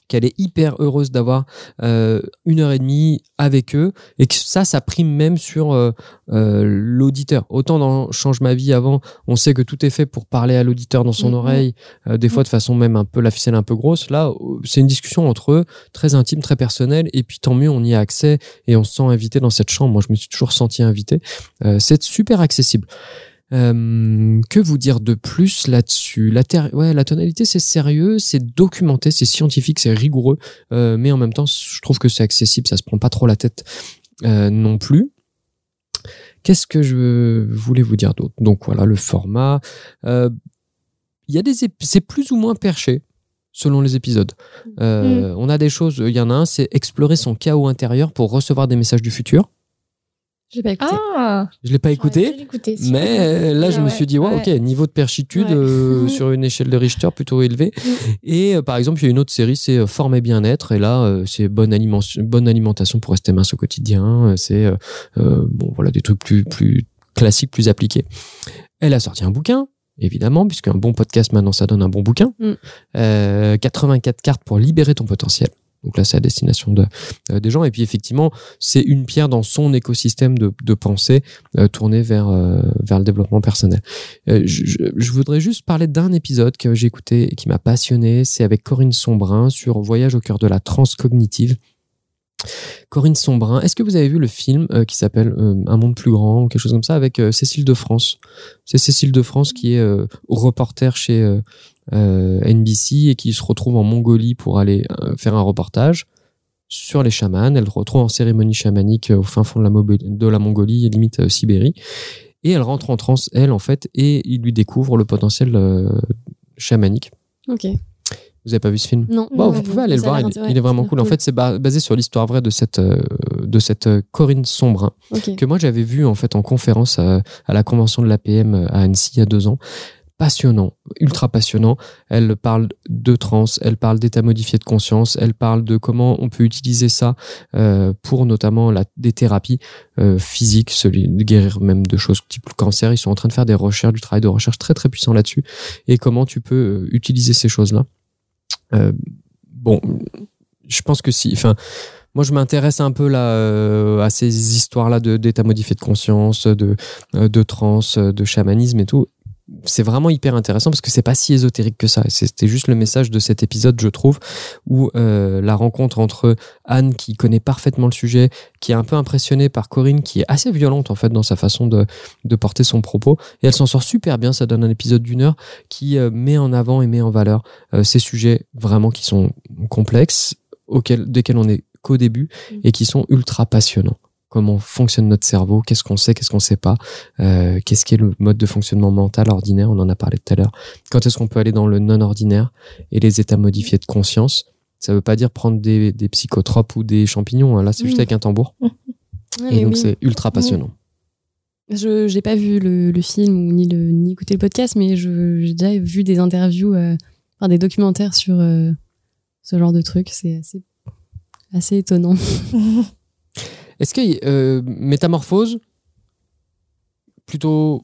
Speaker 1: qu'elle est hyper heureuse d'avoir euh, une heure et demie avec eux et que ça, ça prime même sur euh, euh, l'auditeur. Autant dans Change ma vie avant, on sait que tout est fait pour parler à l'auditeur dans son
Speaker 3: Mhm.
Speaker 1: oreille, des fois de façon même un peu la ficelle un peu grosse. Là, c'est une discussion entre eux, très intime, très personnelle, et puis tant mieux, on y a accès et on se sent invité dans cette chambre. Moi, je me suis toujours senti invité. C'est super accessible. Euh, que vous dire de plus là-dessus? La, ouais, la tonalité, c'est sérieux, c'est documenté, c'est scientifique, c'est rigoureux, euh, mais en même temps, je trouve que c'est accessible, ça se prend pas trop la tête euh, non plus. Qu'est-ce que je voulais vous dire d'autre? Donc voilà, le format. Il y a des, c'est plus ou moins perché selon les épisodes. Euh, On a des choses. Il y en a un, c'est explorer son chaos intérieur pour recevoir des messages du futur.
Speaker 2: J'ai pas écouté.
Speaker 3: Ah
Speaker 1: Je l'ai pas écouté. Mais euh, là, je
Speaker 3: Ouais,
Speaker 1: me suis dit, ouais,
Speaker 3: ouais.
Speaker 1: ok, niveau de perchitude
Speaker 3: Ouais.
Speaker 1: euh, sur une échelle de Richter plutôt élevée. Et euh, par exemple, il y a une autre série, c'est euh, Forme et bien-être. Et là, euh, c'est bonne, alimentation- bonne alimentation pour rester mince au quotidien. C'est euh, euh, bon, voilà, des trucs plus, plus classiques, plus appliqués. Elle a sorti un bouquin. Évidemment, puisqu'un bon podcast maintenant ça donne un bon bouquin.
Speaker 2: Mm.
Speaker 1: Euh, 84 cartes pour libérer ton potentiel. Donc là, c'est à destination de, euh, des gens. Et puis effectivement, c'est une pierre dans son écosystème de, pensée euh, tourné vers, euh, vers le développement personnel. Euh, je, voudrais juste parler d'un épisode que j'ai écouté et qui m'a passionné. C'est avec Corinne Sombrin sur Voyage au cœur de la transcognitive. Corinne Sombrin, est-ce que vous avez vu le film qui s'appelle Un monde plus grand ou quelque chose comme ça avec Cécile de France? C'est Cécile de France qui est reporter chez NBC et qui se retrouve en Mongolie pour aller euh, faire un reportage sur les chamans. Elle retrouve en cérémonie chamanique euh, au fin fond de la, Mobi- de la Mongolie, limite euh, Sibérie. Et elle rentre en transe, elle, en fait, et il lui découvre le potentiel euh, chamanique.
Speaker 2: Ok.
Speaker 1: Vous avez pas vu ce film?
Speaker 2: Non.
Speaker 1: Bon,
Speaker 2: non,
Speaker 1: vous pouvez aller le voir, il, est vraiment cool. En fait, c'est ba- basé sur l'histoire vraie de cette, euh, de cette euh, Corinne Sombrin,
Speaker 2: Ok.
Speaker 1: que moi j'avais vu en fait en conférence à, à la convention de l'APM à Annecy il y a deux ans. Passionnant, ultra passionnant. Elle parle de trans, elle parle d'état modifié de conscience, elle parle de comment on peut utiliser ça euh, pour notamment des thérapies euh, physiques, celui guérir même de choses type cancer. Ils sont en train de faire des recherches, du travail de recherche très très puissant là-dessus. Et comment tu peux euh, utiliser ces choses-là. Bon, je pense que si, enfin, moi je m'intéresse un peu à ces histoires-là d'état modifié de conscience, de de trans, de chamanisme et tout. C'est vraiment hyper intéressant parce que c'est pas si ésotérique que ça. C'était juste le message de cet épisode, je trouve, où euh, la rencontre entre Anne, qui connaît parfaitement le sujet, qui est un peu impressionnée par Corinne, qui est assez violente en fait dans sa façon de, de porter son propos, et elle s'en sort super bien. Ça donne un épisode d'une heure qui euh, met en avant et met en valeur euh, ces sujets vraiment qui sont complexes, auxquels, desquels on est qu'au début et qui sont ultra passionnants comment fonctionne notre cerveau, qu'est-ce qu'on sait, qu'est-ce qu'on sait pas, euh, qu'est-ce qui est le mode de fonctionnement mental ordinaire, on en a parlé tout à l'heure. Quand est-ce qu'on peut aller dans le non ordinaire et les états modifiés de conscience? Ça veut pas dire prendre des, des psychotropes ou des champignons. hein. Là, c'est juste
Speaker 2: Mm.
Speaker 1: avec un tambour.
Speaker 2: Ouais,
Speaker 1: Et donc,
Speaker 2: oui.
Speaker 1: c'est ultra passionnant.
Speaker 2: Je j'ai pas vu le, le film ou ni, le, ni écouté le podcast, mais j'ai déjà vu des interviews, euh, enfin des documentaires sur euh, ce genre de trucs. C'est assez, assez étonnant.
Speaker 1: Est-ce que euh, métamorphose plutôt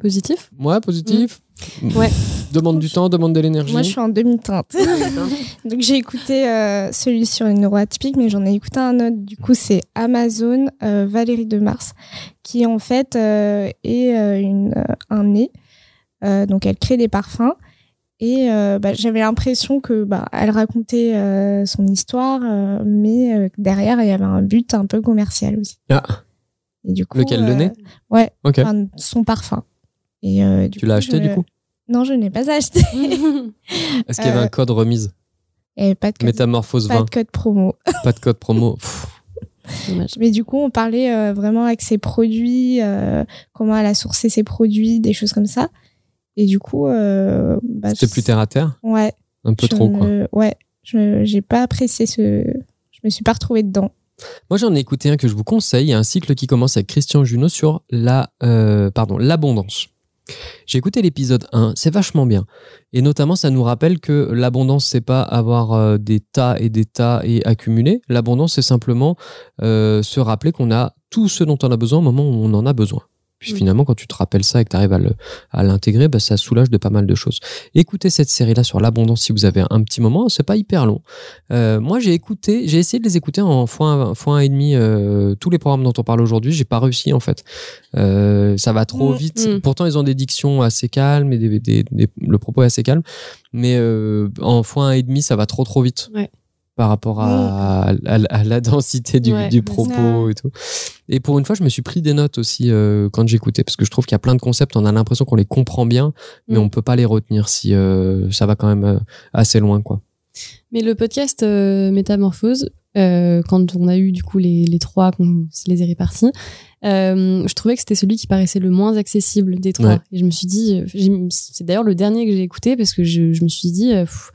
Speaker 2: Positif
Speaker 1: ouais positif
Speaker 2: Ouais.
Speaker 1: demande du temps demande de l'énergie
Speaker 3: Moi, je suis en demi-teinte. Donc, j'ai écouté euh, celui sur une neuroatypique, mais j'en ai écouté un autre. Du coup, c'est Amazon, euh, Valérie de Mars, qui en fait euh, est euh, une, euh, un nez. Euh, donc, elle crée des parfums. Et euh, bah, j'avais l'impression que bah, elle racontait euh, son histoire, euh, mais euh, derrière, il y avait un but un peu commercial aussi.
Speaker 1: Ah.
Speaker 3: Et du coup,
Speaker 1: lequel le nez?
Speaker 3: Ouais, enfin, son parfum. Et, euh, du
Speaker 1: tu l'as acheté
Speaker 3: je-
Speaker 1: du coup?
Speaker 3: Non, je n'ai pas acheté.
Speaker 1: est-ce qu'il y avait
Speaker 3: Euh,
Speaker 1: un code remise?
Speaker 3: Et pas de code,
Speaker 1: métamorphose
Speaker 3: pas
Speaker 1: 20
Speaker 3: de code promo.
Speaker 1: pas de code promo.
Speaker 3: Mais du coup, on parlait euh, vraiment avec ses produits, euh, comment elle a sourcé ses produits, des choses comme ça. Et du coup, euh, bah,
Speaker 1: c'était plus terre à terre
Speaker 3: Ouais.
Speaker 1: un peu
Speaker 3: je
Speaker 1: trop quoi
Speaker 3: Ouais. Je j'ai pas apprécié ce. Je me suis pas retrouvée dedans.
Speaker 1: Moi, j'en ai écouté un que je vous conseille. Il y a un cycle qui commence avec Christian Junot sur la, euh, pardon, l'abondance. J'ai écouté l'épisode 1, c'est vachement bien. Et notamment, ça nous rappelle que l'abondance, c'est pas avoir euh, des tas et des tas et accumuler. L'abondance, c'est simplement euh, se rappeler qu'on a tout ce dont on a besoin au moment où on en a besoin. Puis
Speaker 2: Oui.
Speaker 1: finalement, quand tu te rappelles ça et que tu arrives à l'intégrer, bah, ça soulage de pas mal de choses. Écoutez cette série-là sur l'abondance si vous avez un petit moment. C'est pas hyper long. Euh, moi, j'ai écouté, j'ai essayé de les écouter en fois, fois un et demi euh, tous les programmes dont on parle aujourd'hui. J'ai pas réussi en fait. Euh, ça va trop
Speaker 3: Mm.
Speaker 1: vite.
Speaker 2: Mm.
Speaker 1: Pourtant, ils ont des dictions assez calmes et des, des- des- le propos est assez calme. Mais en fois un et demi, ça va trop trop vite.
Speaker 2: Ouais.
Speaker 1: Par rapport à, à- à la densité du,
Speaker 2: Ouais,
Speaker 1: du
Speaker 2: c'est
Speaker 1: propos et tout. Et pour une fois, je me suis pris des notes aussi euh, quand j'écoutais, parce que je trouve qu'il y a plein de concepts, on a l'impression qu'on les comprend bien, mais
Speaker 2: Mm.
Speaker 1: on peut pas les retenir si euh, ça va quand même euh, assez loin, quoi.
Speaker 2: Mais le podcast Métamorphose, quand on a eu du coup les, les trois, qu'on se les est répartis, je trouvais que c'était celui qui paraissait le moins accessible des trois.
Speaker 1: Ouais.
Speaker 2: Et je me suis dit, c'est d'ailleurs le dernier que j'ai écouté parce que je, je me suis dit, pff,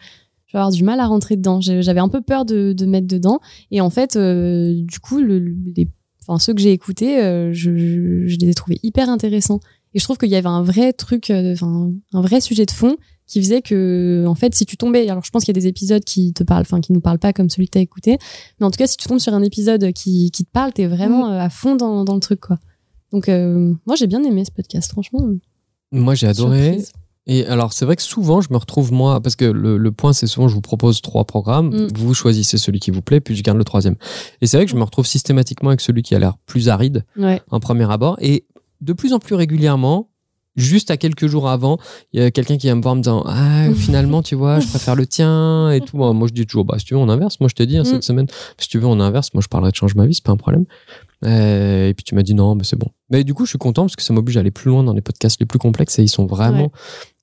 Speaker 2: je vais avoir du mal à rentrer dedans. J'avais un peu peur de, de mettre dedans. Et en fait, euh, du coup, le, les, enfin, ceux que j'ai écoutés, euh, je, je, je les ai trouvés hyper intéressants. Et je trouve qu'il y avait un vrai truc, euh, enfin, un vrai sujet de fond qui faisait que, en fait, si tu tombais, alors je pense qu'il y a des épisodes qui te parlent, enfin, qui nous parlent pas comme celui que t'as écouté, mais en tout cas, si tu tombes sur un épisode qui, qui te parle, t'es vraiment euh, à fond dans, dans le truc, quoi. Donc, euh, moi, j'ai bien aimé ce podcast, franchement.
Speaker 1: Moi, j'ai adoré. Et alors, c'est vrai que souvent, je me retrouve moi, parce que le, le point, c'est souvent, je vous propose trois programmes,
Speaker 2: Mm.
Speaker 1: vous choisissez celui qui vous plaît, puis je garde le troisième. Et c'est vrai que je me retrouve systématiquement avec celui qui a l'air plus aride
Speaker 2: Ouais.
Speaker 1: en premier abord, et de plus en plus régulièrement. Juste à quelques jours avant, il y a quelqu'un qui va me voir en me disant Ah, finalement, tu vois, je préfère le tien et tout. Moi, je dis toujours Bah, si tu veux, on inverse. Moi, je te dis hein,
Speaker 2: Mm.
Speaker 1: cette semaine, si tu veux, on inverse. Moi, je parlerai de change ma vie, c'est pas un problème. Euh, et puis tu m'as dit non, mais c'est bon. Mais du coup, je suis content parce que ça m'oblige à aller plus loin dans les podcasts les plus complexes et ils sont vraiment
Speaker 2: Ouais.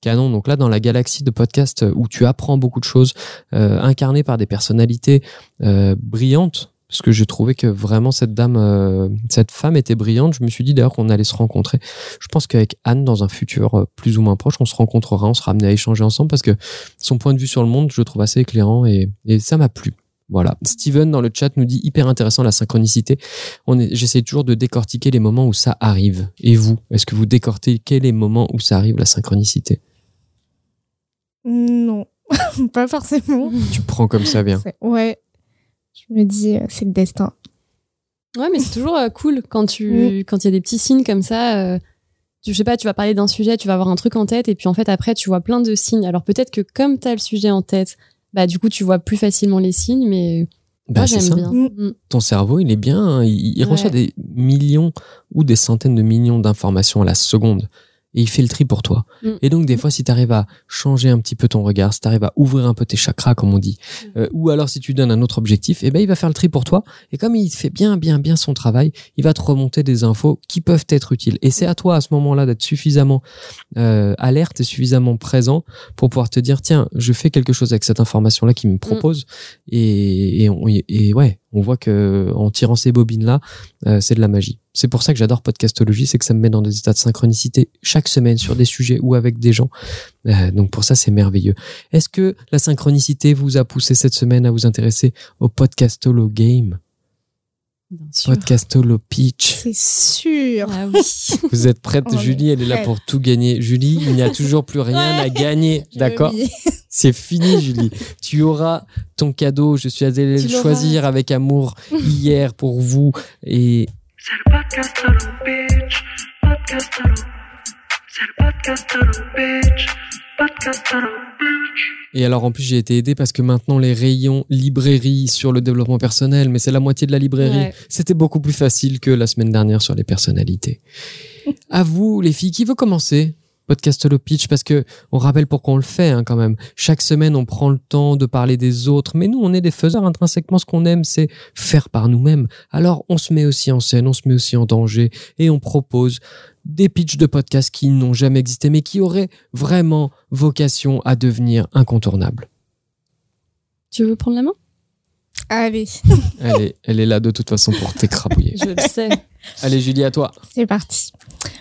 Speaker 1: canon. Donc là, dans la galaxie de podcasts où tu apprends beaucoup de choses, euh, incarnées par des personnalités euh, brillantes, parce que j'ai trouvé que vraiment cette dame, euh, cette femme était brillante. Je me suis dit d'ailleurs qu'on allait se rencontrer. Je pense qu'avec Anne, dans un futur euh, plus ou moins proche, on se rencontrera, on sera amené à échanger ensemble parce que son point de vue sur le monde, je le trouve assez éclairant et, et ça m'a plu. Voilà. Steven dans le chat nous dit hyper intéressant la synchronicité. On est, j'essaie toujours de décortiquer les moments où ça arrive. Et vous, est-ce que vous décortiquez les moments où ça arrive la synchronicité?
Speaker 3: Non, pas forcément.
Speaker 1: Tu prends comme ça.
Speaker 3: C'est- Ouais. Je me dis, euh, c'est le destin.
Speaker 2: Ouais, mais c'est toujours euh, cool quand tu quand il y a des petits signes comme ça. euh, tu, je sais pas, tu vas parler d'un sujet, tu vas avoir un truc en tête, et puis en fait après tu vois plein de signes. Alors peut-être que comme tu as le sujet en tête, bah du coup tu vois plus facilement les signes, mais
Speaker 1: Bah,
Speaker 2: moi j'aime
Speaker 1: ça.
Speaker 2: bien.
Speaker 3: Mm.
Speaker 2: Mm.
Speaker 1: ton cerveau, il est bien, hein. il, il
Speaker 2: Ouais.
Speaker 1: reçoit des millions ou des centaines de millions d'informations à la seconde. Et il fait le tri pour toi.
Speaker 2: Mm.
Speaker 1: Et donc, des fois, si tu arrives à changer un petit peu ton regard, si tu arrives à ouvrir un peu tes chakras, comme on dit,
Speaker 2: Mm.
Speaker 1: euh, ou alors si tu donnes un autre objectif, eh ben, il va faire le tri pour toi. Et comme il fait bien, bien, bien son travail, il va te remonter des infos qui peuvent être utiles. Et c'est à toi, à ce moment-là, d'être suffisamment euh, alerte et suffisamment présent pour pouvoir te dire, tiens, je fais quelque chose avec cette information-là qu'il me propose. Et, et, on- et ouais, on voit que en tirant ces bobines-là, euh, c'est de la magie. C'est pour ça que j'adore Podcastologie, c'est que ça me met dans des états de synchronicité chaque semaine sur des sujets ou avec des gens. Euh, donc pour ça, c'est merveilleux. Est-ce que la synchronicité vous a poussé cette semaine à vous intéresser au Podcastolo Game,
Speaker 2: Bien sûr.
Speaker 1: Podcastolo Pitch
Speaker 3: C'est sûr.
Speaker 2: Ah oui.
Speaker 1: Vous êtes prête
Speaker 3: On est
Speaker 1: Julie, elle est là pour tout gagner. Julie, il n'y a toujours plus rien à gagner, d'accord? C'est fini, Julie. Tu auras ton cadeau. Je suis allé
Speaker 2: Tu
Speaker 1: le choisir avec amour hier pour vous. Et
Speaker 4: C'est le podcast de l'eau, bitch. Podcast de l'eau. C'est le podcast de l'eau, bitch. Podcast de l'eau, bitch.
Speaker 1: Et alors en plus j'ai été aidé parce que maintenant les rayons librairie sur le développement personnel, mais c'est la moitié de la librairie.
Speaker 2: Ouais.
Speaker 1: C'était beaucoup plus facile que la semaine dernière sur les personnalités. à vous les filles, qui veut commencer? Podcast le pitch parce que on rappelle pourquoi on le fait hein, quand même. Chaque semaine on prend le temps de parler des autres, mais nous on est des faiseurs intrinsèquement. Ce qu'on aime c'est faire par nous-mêmes. Alors on se met aussi en scène, on se met aussi en danger et on propose des pitchs de podcasts qui n'ont jamais existé mais qui auraient vraiment vocation à devenir incontournables.
Speaker 2: Tu veux prendre la main?
Speaker 3: Allez,
Speaker 1: Elle est, elle est là de toute façon pour t'écrabouiller.
Speaker 2: Je le sais.
Speaker 1: Allez Julie, à toi.
Speaker 3: c'est parti.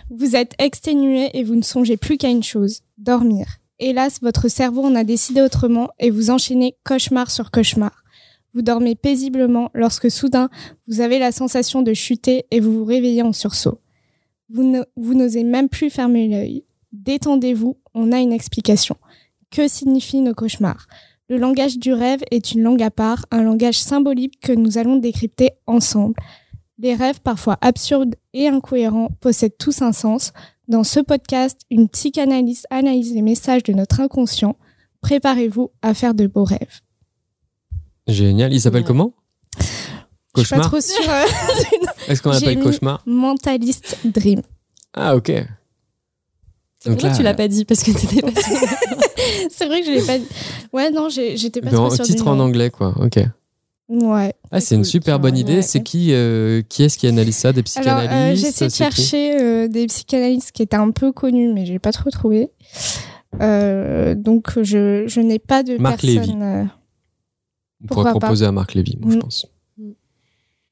Speaker 3: Vous êtes exténué et vous ne songez plus qu'à une chose, dormir. Hélas, votre cerveau en a décidé autrement et vous enchaînez cauchemar sur cauchemar. Vous dormez paisiblement lorsque soudain vous avez la sensation de chuter et vous vous réveillez en sursaut. Vous n'osez même plus fermer l'œil. Détendez-vous, on a une explication. Que signifient nos cauchemars? Le langage du rêve est une langue à part, un langage symbolique que nous allons décrypter ensemble. Les rêves, parfois absurdes et incohérents, possèdent tous un sens. Dans ce podcast, une psychanalyste analyse les messages de notre inconscient. Préparez-vous à faire de beaux rêves.
Speaker 1: Génial. Il s'appelle
Speaker 2: Ouais.
Speaker 1: comment?
Speaker 3: Je suis pas
Speaker 1: Cauchemar?
Speaker 3: trop sûre.
Speaker 1: Est-ce qu'on l'appelle cauchemar?
Speaker 3: Mentalist Dream.
Speaker 1: Ah ok.
Speaker 2: C'est
Speaker 1: Donc
Speaker 2: pour ça
Speaker 1: là,
Speaker 2: que tu l'as pas dit parce que t'étais pas sûre.
Speaker 3: C'est vrai que je l'ai pas dit. Ouais, non, j'étais pas trop sûre.
Speaker 1: titre en
Speaker 3: nom.
Speaker 1: anglais quoi. Ok.
Speaker 3: Ouais.
Speaker 1: Ah c'est une
Speaker 2: cool,
Speaker 1: super bonne
Speaker 2: vois.
Speaker 1: idée.
Speaker 2: Ouais,
Speaker 1: C'est qui euh, qui est-ce qui analyse ça Des
Speaker 3: Alors,
Speaker 1: psychanalystes
Speaker 3: euh, j'ai essayé de chercher euh, des psychanalystes qui étaient un peu connus, mais j'ai pas trop trouvé. Euh, donc, je, je n'ai pas de
Speaker 1: Marc
Speaker 3: personne.
Speaker 1: Lévy.
Speaker 3: euh,
Speaker 1: On pourrait proposer à Marc Lévy, moi, je
Speaker 3: Mm.
Speaker 1: pense.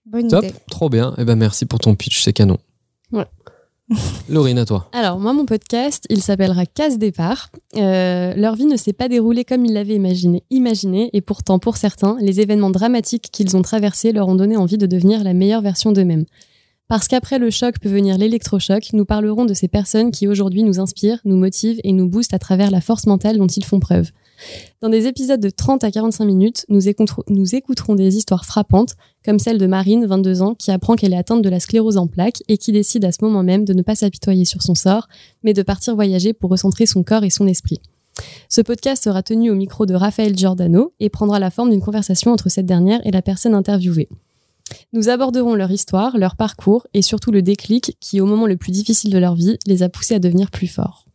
Speaker 3: bonne
Speaker 1: Top,
Speaker 3: idée.
Speaker 1: trop bien. Eh ben merci pour ton pitch, c'est canon.
Speaker 2: Ouais.
Speaker 1: Laurine, à toi.
Speaker 2: Alors, moi, mon podcast, il s'appellera Case Départ. Euh, leur vie ne s'est pas déroulée comme ils l'avaient imaginé, imaginé, et pourtant, pour certains, les événements dramatiques qu'ils ont traversés leur ont donné envie de devenir la meilleure version d'eux-mêmes. Parce qu'après le choc peut venir l'électrochoc, nous parlerons de ces personnes qui aujourd'hui nous inspirent, nous motivent et nous boostent à travers la force mentale dont ils font preuve. Dans des épisodes de 30 à 45 minutes, nous, écouterons- des histoires frappantes, comme celle de Marine, 22 ans, qui apprend qu'elle est atteinte de la sclérose en plaques et qui décide à ce moment même de ne pas s'apitoyer sur son sort, mais de partir voyager pour recentrer son corps et son esprit. Ce podcast sera tenu au micro de Raphaël Giordano et prendra la forme d'une conversation entre cette dernière et la personne interviewée. Nous aborderons leur histoire, leur parcours et surtout le déclic qui, au moment le plus difficile de leur vie, les a poussés à devenir plus forts.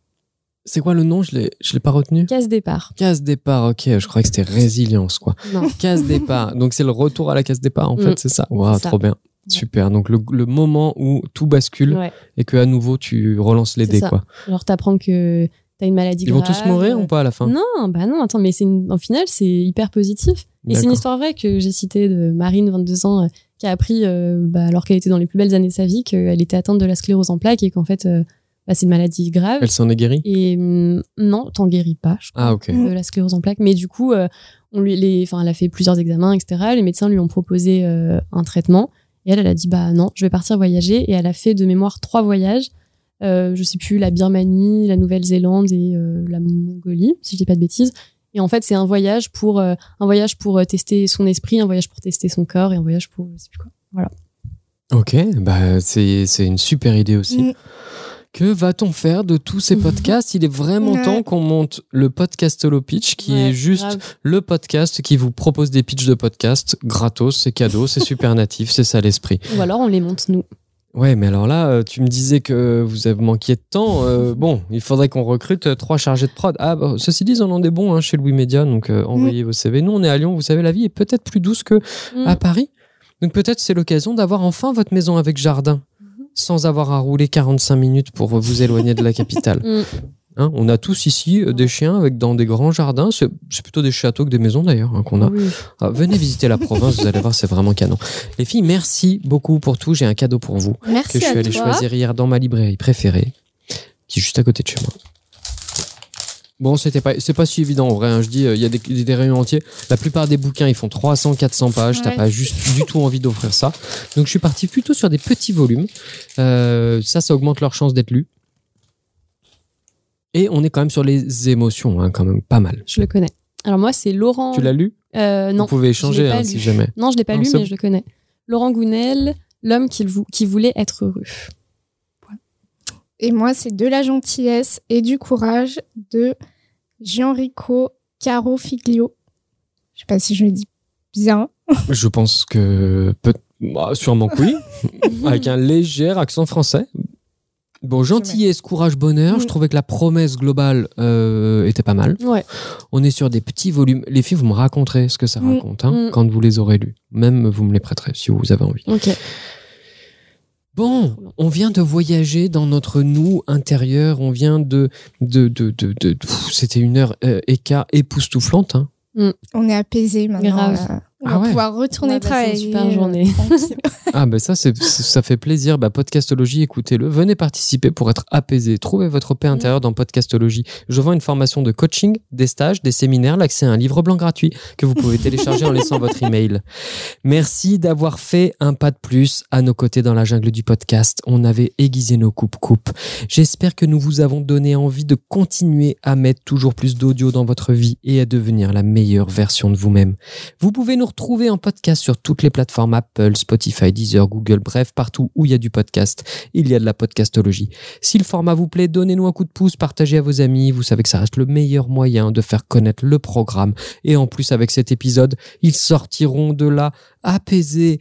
Speaker 1: C'est quoi le nom? Je l'ai, je l'ai pas retenu?
Speaker 2: Case départ.
Speaker 1: Case départ. Ok, je croyais que c'était résilience quoi.
Speaker 2: Non.
Speaker 1: Case départ. Donc c'est le retour à la case départ en fait,
Speaker 2: Mm.
Speaker 1: c'est ça. Waouh, trop bien. Super. Donc le, le moment où tout bascule
Speaker 2: Ouais.
Speaker 1: et que à nouveau tu relances les dés
Speaker 2: ça.
Speaker 1: quoi.
Speaker 2: Alors t'apprends que t'as une maladie
Speaker 1: Ils vont tous mourir ou pas à la fin?
Speaker 2: Non, bah non, attends, mais c'est une... en final, c'est hyper positif. Et c'est une histoire vraie que j'ai citée de Marine, 22 ans, euh, qui a appris, euh, bah, alors qu'elle était dans les plus belles années de sa vie, qu'elle était atteinte de la sclérose en plaques et qu'en fait, euh, bah, c'est une maladie grave.
Speaker 1: Elle s'en est guérie?
Speaker 2: Et hum, non, t'en guéris pas, je crois,
Speaker 1: Ah ok.
Speaker 2: de la sclérose en plaques. Mais du coup, euh, on lui, les, enfin, elle a fait plusieurs examens, etc. Les médecins lui ont proposé euh, un traitement. Et elle, elle a dit, bah non, je vais partir voyager. Et elle a fait de mémoire trois voyages. Euh, je sais plus, la Birmanie, la Nouvelle-Zélande et euh, la Mongolie, si je dis pas de bêtises. Et en fait, c'est un voyage pour euh, un voyage pour euh, tester son esprit, un voyage pour tester son corps et un voyage pour je sais plus quoi.
Speaker 1: Ok, bah c'est c'est une super idée aussi.
Speaker 3: Mm.
Speaker 1: Que va-t-on faire de tous ces podcasts? Il est vraiment
Speaker 3: Ouais.
Speaker 1: temps qu'on monte le podcast Holo Pitch, qui
Speaker 2: Ouais,
Speaker 1: est juste
Speaker 2: grave.
Speaker 1: le podcast qui vous propose des pitchs de podcast gratos, c'est cadeau, c'est super natif, c'est ça l'esprit.
Speaker 2: Ou alors on les monte nous.
Speaker 1: Ouais, mais alors là, euh, tu me disais que vous avez manqué de temps. euh, bon, il faudrait qu'on recrute euh, trois chargés de prod. Ah, bah, ceci dit, ils en des bons hein, chez Louis Média, donc euh, envoyez vos CV. Nous, on est à Lyon, vous savez, la vie est peut-être plus douce que
Speaker 2: Mm.
Speaker 1: à Paris. Donc peut-être c'est l'occasion d'avoir enfin votre maison avec jardin, sans avoir à rouler 45 minutes pour vous éloigner de la capitale.
Speaker 2: Mm.
Speaker 1: Hein, on a tous ici euh, des chiens avec dans des grands jardins. C'est plutôt des châteaux que des maisons d'ailleurs hein, qu'on a.
Speaker 2: Oui.
Speaker 1: Ah, venez visiter la province, vous allez voir, c'est vraiment canon. Les filles, merci beaucoup pour tout. J'ai un cadeau pour vous
Speaker 3: Merci
Speaker 1: que je suis allé choisir hier dans ma librairie préférée, qui est juste à côté de chez moi. Bon, c'était pas, c'est pas si évident en vrai. hein. Je dis, euh, il y a des, des rayons entiers. La plupart des bouquins, ils font 300, 400 pages. T'as pas juste du tout envie d'offrir ça. Donc, je suis parti plutôt sur des petits volumes. Euh, ça, ça augmente leur chance d'être lu. Et on est quand même sur les émotions, hein, quand même pas mal.
Speaker 2: Je le connais. Alors moi, c'est Laurent.
Speaker 1: Tu l'as lu?
Speaker 2: Euh, Non.
Speaker 1: Vous pouvez échanger hein, si jamais.
Speaker 2: Non, je l'ai pas
Speaker 1: Non,
Speaker 2: lu, mais je le connais. Laurent Gounel, l'homme qui, vou- qui voulait être heureux.
Speaker 3: Et moi, c'est de la gentillesse et du courage de Gianrico Caro Figlio. Je sais pas si je le dis bien.
Speaker 1: Je pense que peut bah, sûrement que oui, avec un léger accent français. Bon, gentillesse, courage, bonheur. Je
Speaker 3: Mm.
Speaker 1: trouvais que la promesse globale euh, était pas mal.
Speaker 2: Ouais.
Speaker 1: On est sur des petits volumes. Les filles, vous me raconterez ce que ça
Speaker 3: Mm.
Speaker 1: raconte hein,
Speaker 2: Mm.
Speaker 1: quand vous les aurez lus. Même vous me les prêterez si vous avez envie.
Speaker 2: Ok.
Speaker 1: Bon, on vient de voyager dans notre nous intérieur. On vient de de de de. C'était une heure euh, écart époustouflante. Hein.
Speaker 3: On est apaisé maintenant.
Speaker 2: Grave.
Speaker 3: On
Speaker 1: Ah
Speaker 3: va
Speaker 1: ouais.
Speaker 3: pouvoir retourner
Speaker 2: passé
Speaker 3: travailler.
Speaker 2: une super journée.
Speaker 3: tranquille.
Speaker 1: Ah ben ça c'est ça fait plaisir. Bah podcastologie, écoutez-le. Venez participer pour être apaisé. Trouvez votre paix intérieure dans podcastologie. Je vends une formation de coaching, des stages, des séminaires, l'accès à un livre blanc gratuit que vous pouvez télécharger en laissant votre email. Merci d'avoir fait un pas de plus à nos côtés dans la jungle du podcast. On avait aiguisé nos coupes coupes. J'espère que nous vous avons donné envie de continuer à mettre toujours plus d'audio dans votre vie et à devenir la meilleure version de vous-même. Vous pouvez nous retrouver en podcast sur toutes les plateformes Apple, Spotify, Deezer, Google, bref, partout où il y a du podcast, il y a de la podcastologie. Si le format vous plaît, donnez-nous un coup de pouce, partagez à vos amis, vous savez que ça reste le meilleur moyen de faire connaître le programme. Et en plus, avec cet épisode, ils sortiront de là apaisés,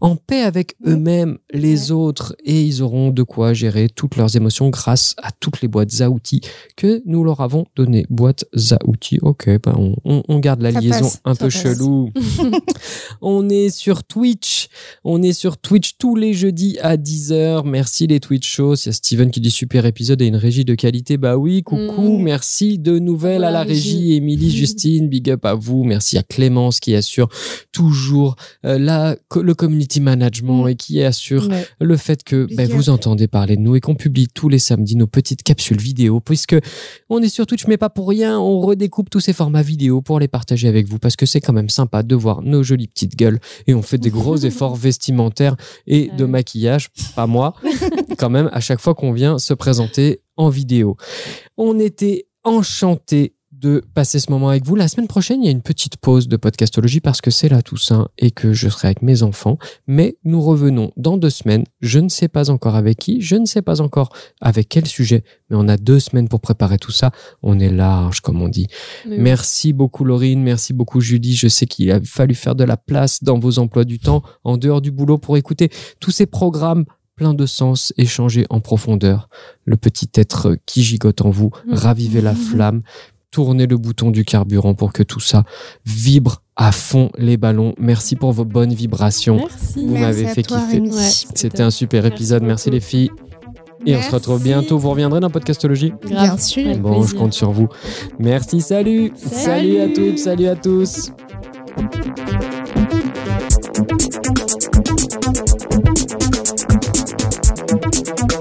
Speaker 1: en paix avec eux-mêmes, les autres, et ils auront de quoi gérer toutes leurs émotions grâce à toutes les boîtes à outils que nous leur avons données. Boîtes à outils, ok, ben on, on- on garde la
Speaker 3: Ça
Speaker 1: liaison
Speaker 3: passe,
Speaker 1: un peu
Speaker 3: passe.
Speaker 1: chelou. on est sur Twitch, on est sur Twitch tous les jeudis à 10h. Merci les Twitch shows. Il y a Steven qui dit super épisode et une régie de qualité. Bah oui, coucou,
Speaker 2: Mm.
Speaker 1: merci de nouvelles à la régie.
Speaker 2: régie.
Speaker 1: Émilie, Justine, big up à vous. Merci à Clémence qui assure toujours euh, la, le community management
Speaker 3: Mm.
Speaker 1: et qui assure
Speaker 2: Ouais.
Speaker 1: le fait que ben, vous entendez parler de nous et qu'on publie tous les samedis nos petites capsules vidéo puisque on est sur Twitch mais pas pour rien. On redécoupe tous ces formats vidéo pour les partager avec vous parce que c'est quand même sympa de voir nos jolies petites gueules et on fait des gros efforts vestimentaires et de maquillage. Pas moi. Quand même à chaque fois qu'on vient se présenter en vidéo. On était enchantés de passer ce moment avec vous. La semaine prochaine, il y a une petite pause de podcastologie parce que c'est la Toussaint et que je serai avec mes enfants. Mais nous revenons dans deux semaines. Je ne sais pas encore avec qui, je ne sais pas encore avec quel sujet, mais on a deux semaines pour préparer tout ça. On est large, comme on dit.
Speaker 2: Oui.
Speaker 1: Merci beaucoup Laurine, merci beaucoup Julie. Je sais qu'il a fallu faire de la place dans vos emplois du temps, en dehors du boulot, pour écouter tous ces programmes pleins de sens, échangés en profondeur. Le petit être qui gigote en vous,
Speaker 2: Mm.
Speaker 1: ravivez la flamme, tournez le bouton du carburant pour que tout ça vibre à fond les ballons. Merci pour vos bonnes vibrations.
Speaker 2: Merci.
Speaker 1: Vous m'avez fait
Speaker 3: toi,
Speaker 1: kiffer.
Speaker 2: Ouais.
Speaker 1: C'était un super
Speaker 2: Merci
Speaker 1: épisode. Merci les filles. Et on se retrouve bientôt. Vous reviendrez dans Podcastologie
Speaker 3: Bien sûr.
Speaker 1: Bon, je compte sur vous. Merci, salut.
Speaker 2: Salut.
Speaker 1: à toutes, salut à tous.
Speaker 4: Thank